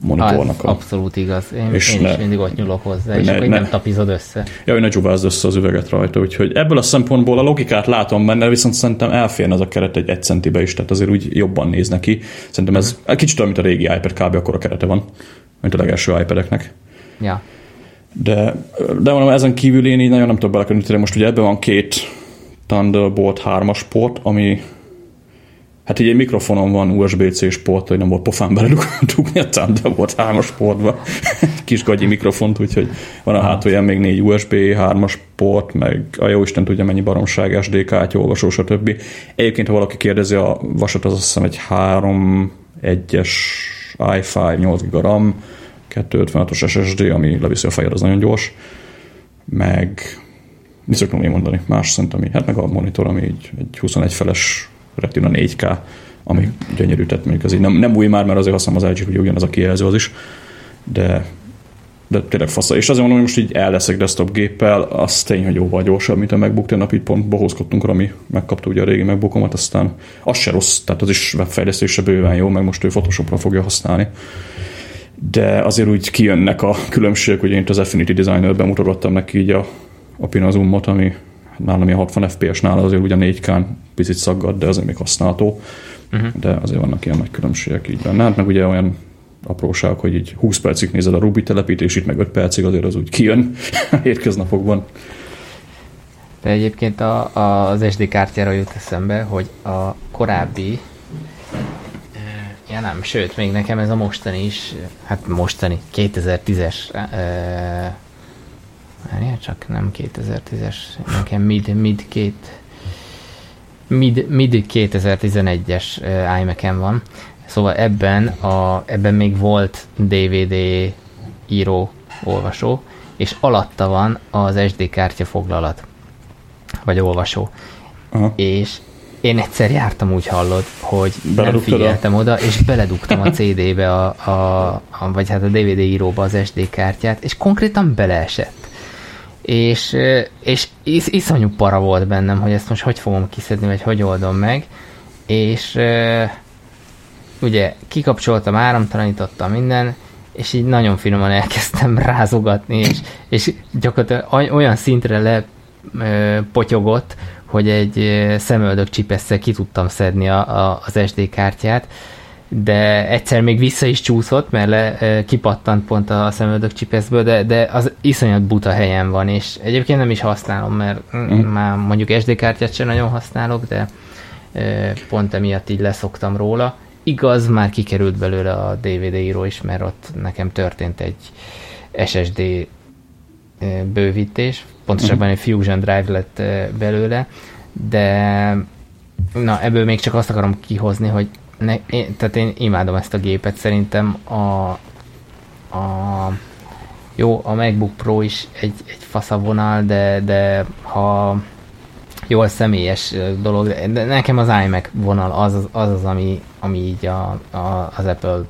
monitornak. Az abszolút igaz. Én, és én ne, is mindig ott nyúlok hozzá, és ne, akkor ne, nem tapizod össze. Ja, hogy ne csubázd össze az üveget rajta, úgyhogy ebből a szempontból a logikát látom benne, viszont szerintem elférne az a keret egy egy centibe is, tehát azért úgy jobban néz neki. Szerintem ez uh-huh. kicsit olyan, mint a régi iPad, kb. akkor a kerete van, mint a legelső iPad-eknek. Ja. De, de mondom, ezen kívül én így nagyon nem tudok belekerülni, most ugye ebben van két Thunderbolt 3-as port, ami Hát így egy mikrofonon van USB-C port, hogy nem volt pofán beledugni a Thunderbolt 3-as portba. Kis gagyi mikrofont, úgyhogy van a hátulján még négy USB 3-as port, meg a jó Isten tudja mennyi baromság, SD kártya, olvasó, stb. Egyébként, ha valaki kérdezi, a vasat az azt hiszem egy 3 1-es i5, 8 GB RAM, 256-os SSD, ami leviszi a fejed, az nagyon gyors, meg mit szoktam én mondani, más szerintem, hát meg a monitor, ami így egy 21 feles Retina 4K, ami gyönyörű, tehát mondjuk az így nem, nem új már, mert azért használom az LG, hogy ugyanaz a kijelző az is, de de tényleg fasz. És azért mondom, hogy most így el leszek desktop géppel, az tény, hogy jóval gyorsabb, mint a MacBook, tegnap itt pont bohózkodtunk, ami megkapta ugye a régi MacBookomat, aztán az se rossz, tehát az is webfejlesztése bőven jó, meg most ő Photoshopra fogja használni. De azért úgy kijönnek a különbségek, hogy én itt az Affinity Designer-ben mutogattam neki így a, a Pinazumot, ami nálam ilyen 60 fps nál azért ugye 4K picit szaggad, de azért még használható. Uh-huh. De azért vannak ilyen nagy különbségek így benne. Hát meg ugye olyan apróság, hogy így 20 percig nézed a Ruby telepítés, itt meg 5 percig azért az úgy kijön hétköznapokban. De egyébként a, a, az SD kártyára jut eszembe, hogy a korábbi Ja nem, sőt, még nekem ez a mostani is, hát mostani, 2010-es Várjál, csak nem 2010-es, nekem mid, mid két, mid, mid 2011-es imac van. Szóval ebben, a, ebben még volt DVD író, olvasó, és alatta van az SD kártya foglalat, vagy olvasó. Aha. És én egyszer jártam úgy hallod, hogy nem figyeltem oda, és beledugtam a CD-be, a, a, a, vagy hát a DVD íróba az SD kártyát, és konkrétan beleesett és, és is, iszonyú para volt bennem, hogy ezt most hogy fogom kiszedni, vagy hogy oldom meg, és ugye kikapcsoltam, áramtalanítottam minden, és így nagyon finoman elkezdtem rázogatni, és, és gyakorlatilag olyan szintre lepotyogott, hogy egy szemöldök csipesszel ki tudtam szedni a, a, az SD kártyát, de egyszer még vissza is csúszott, mert le, kipattant pont a szemöldök csipeszből, de, de az iszonyat buta helyen van, és egyébként nem is használom, mert mm. már mondjuk SD kártyát sem nagyon használok, de pont emiatt így leszoktam róla. Igaz, már kikerült belőle a DVD író is, mert ott nekem történt egy SSD bővítés, pontosabban egy Fusion Drive lett belőle, de na, ebből még csak azt akarom kihozni, hogy ne, én, tehát én imádom ezt a gépet, szerintem a, a jó, a MacBook Pro is egy, egy faszavonal, de, de ha jó, személyes dolog, de nekem az iMac vonal az az, az, ami, ami így a, a, az Apple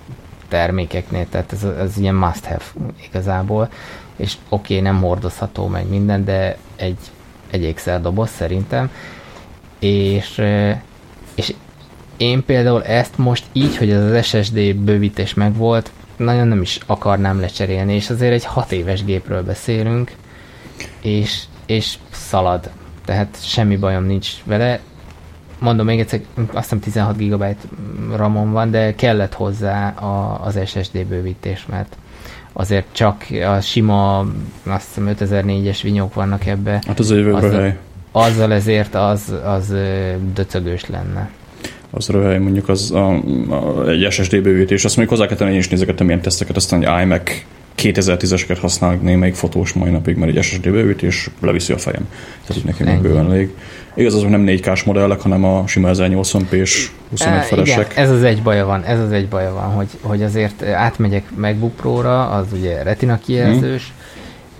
termékeknél, tehát ez, ez ilyen must have igazából, és oké, okay, nem hordozható meg minden, de egy, egy Excel doboz szerintem, és én például ezt most így, hogy az SSD bővítés megvolt, nagyon nem is akarnám lecserélni, és azért egy hat éves gépről beszélünk, és, és szalad. Tehát semmi bajom nincs vele. Mondom még egyszer, azt hiszem 16 GB RAM-on van, de kellett hozzá a, az SSD bővítés, mert azért csak a sima, azt hiszem 5004-es vinyók vannak ebbe. Hát az a jövőre hely. azzal ezért az, az döcögős lenne. Az röhely, mondjuk az a, a, egy SSD bővítés, azt mondjuk hozzá kell tenni, én is nézegettem ilyen teszteket, aztán egy iMac 2010-eseket használok némelyik fotós mai napig, mert egy SSD bővítés leviszi a fejem. Tehát így nekem bőven elég. Igaz, azok nem 4K-s modellek, hanem a sima 1080p-s 21 felesek. Igen, ez az egy baja van, ez az egy baja van, hogy, hogy azért átmegyek MacBook Pro-ra, az ugye retina kijelzős,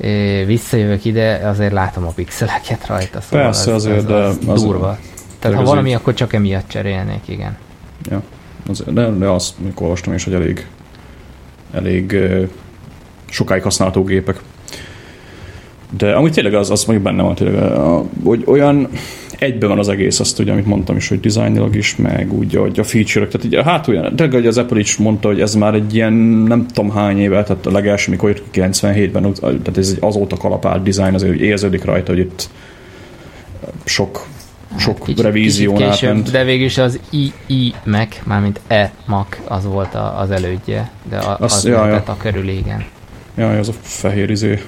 hmm. visszajövök ide, azért látom a pixeleket rajta. Szóval Persze, az, azért, az, az, az durva. Tehát ha valami, akkor csak emiatt cserélnék, igen. Ja, de, de azt mikor olvastam is, hogy elég, elég sokáig használható gépek. De amúgy tényleg az, az mondjuk benne van tényleg, hogy olyan egyben van az egész, azt ugye, amit mondtam is, hogy dizájnilag is, meg úgy, hogy a feature-ök, tehát így, hát olyan, tényleg, hogy az Apple is mondta, hogy ez már egy ilyen nem tudom hány éve, tehát a legelső, mikor jött 97-ben, tehát ez egy azóta kalapált dizájn, azért hogy érződik rajta, hogy itt sok sok kicsit, revízión kicsit később, De végül is az II Mac, mármint E Mac, az volt a, az elődje, de a, az, az ja, ja. a körül, igen. Ja, az a fehér izé.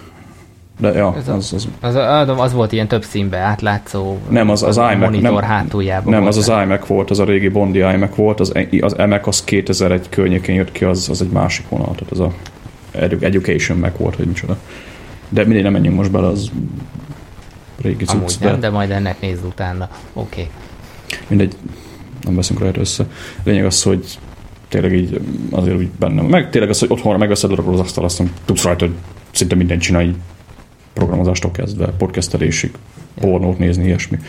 De ja, az, az, az, az, az, az volt ilyen több színbe átlátszó nem, az, az, az iMac, monitor nem, hátuljában Nem, az az iMac volt, az a régi Bondi iMac volt, az, az iMac az 2001 környékén jött ki, az, az egy másik vonal, tehát az a Education Mac volt, hogy micsoda. De mindig nem menjünk most bele, az régi Amúgy cucc, nem, de... majd ennek nézz utána. Oké. Okay. Mindegy, nem veszünk rá össze. Lényeg az, hogy tényleg így azért úgy bennem. Meg tényleg az, hogy otthonra megveszed az asztal, azt tudsz rajta szinte mindent csinálni, programozástól kezdve, podcastelésig, pornót nézni, ilyesmi.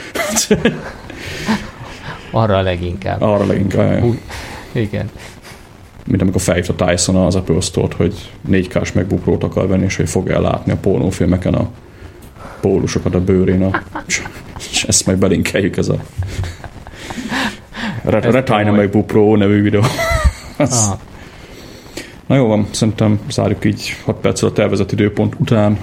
Arra a leginkább. Arra a leginkább, Hú, igen. Mint amikor felhívta Tyson az Apple Store-t, hogy 4K-s MacBook akar venni, és hogy fogja látni a pornófilmeken a pólusokat a bőrén, a, és ezt majd belinkeljük ez a Retina MacBook Pro nevű videó. Az... Na jó van, szerintem zárjuk így 6 perccel a tervezett időpont után.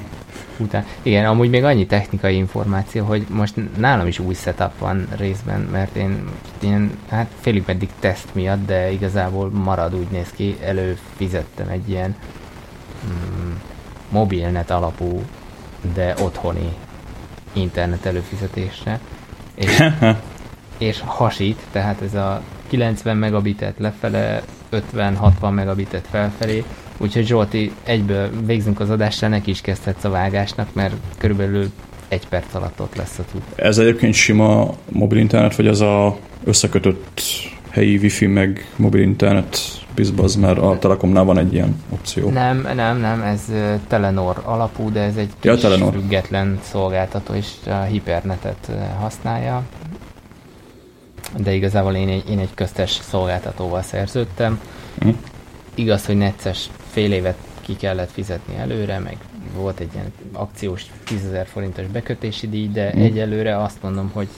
Után. Igen, amúgy még annyi technikai információ, hogy most nálam is új setup van részben, mert én ilyen, hát félig meddig teszt miatt, de igazából marad úgy néz ki, előfizettem egy ilyen mm, mobilnet alapú, de otthoni internet előfizetésre, és, és hasít, tehát ez a 90 megabitet lefele, 50-60 megabitet felfelé, úgyhogy Zsolti, egyből végzünk az adással, neki is kezdhetsz a vágásnak, mert körülbelül egy perc alatt ott lesz a tud. Ez egyébként sima mobil internet, vagy az a összekötött helyi wifi meg mobil internet bizbaz, mert a Telekomnál van egy ilyen opció. Nem, nem, nem, ez Telenor alapú, de ez egy ja, kis Telenor. független szolgáltató, és a Hypernetet használja de igazából én egy, én egy köztes szolgáltatóval szerződtem. Mm. Igaz, hogy necces fél évet ki kellett fizetni előre, meg volt egy ilyen akciós 10.000 forintos bekötési díj, de mm. egyelőre azt mondom, hogy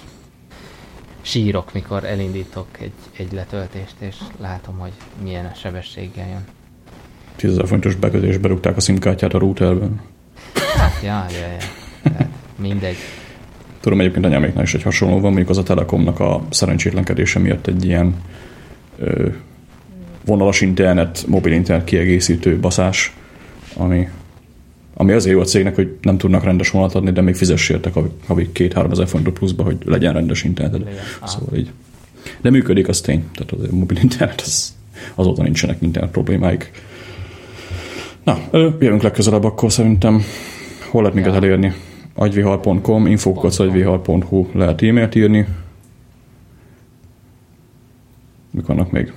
sírok, mikor elindítok egy, egy letöltést, és látom, hogy milyen a sebességgel jön. 10.000 forintos bekötésbe rúgták a szimkártyát a routerben. Hát, ja, ja, ja. Tehát mindegy. Tudom, egyébként anyáméknál is egy hasonló van, mondjuk az a Telekomnak a szerencsétlenkedése miatt egy ilyen ö, vonalas internet, mobil internet kiegészítő baszás, ami, ami azért jó a cégnek, hogy nem tudnak rendes vonalat adni, de még fizess értek havi két-három ezer forintot pluszba, hogy legyen rendes internet. Szóval így. De működik, az tény. Tehát az a mobil internet, az, azóta nincsenek internet problémáik. Na, jövünk legközelebb akkor szerintem. Hol lehet minket ja. elérni? agyvihar.com, infokocsagyvihar.hu lehet e-mailt írni. Mik vannak még?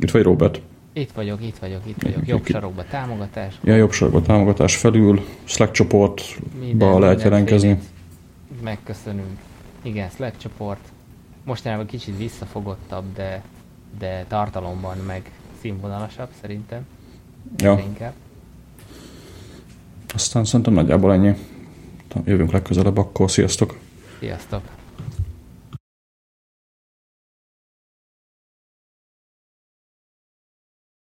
Itt vagy Robert? Itt vagyok, itt vagyok, itt vagyok. Jobb sarokba támogatás. Ja, jobb sarokba támogatás felül, Slack csoportba lehet jelentkezni. Megköszönünk. Igen, Slack csoport. Mostanában kicsit visszafogottabb, de, de tartalomban meg színvonalasabb szerintem. Ja. Inkább. Aztán szerintem nagyjából ennyi jövünk legközelebb, akkor sziasztok! Sziasztok!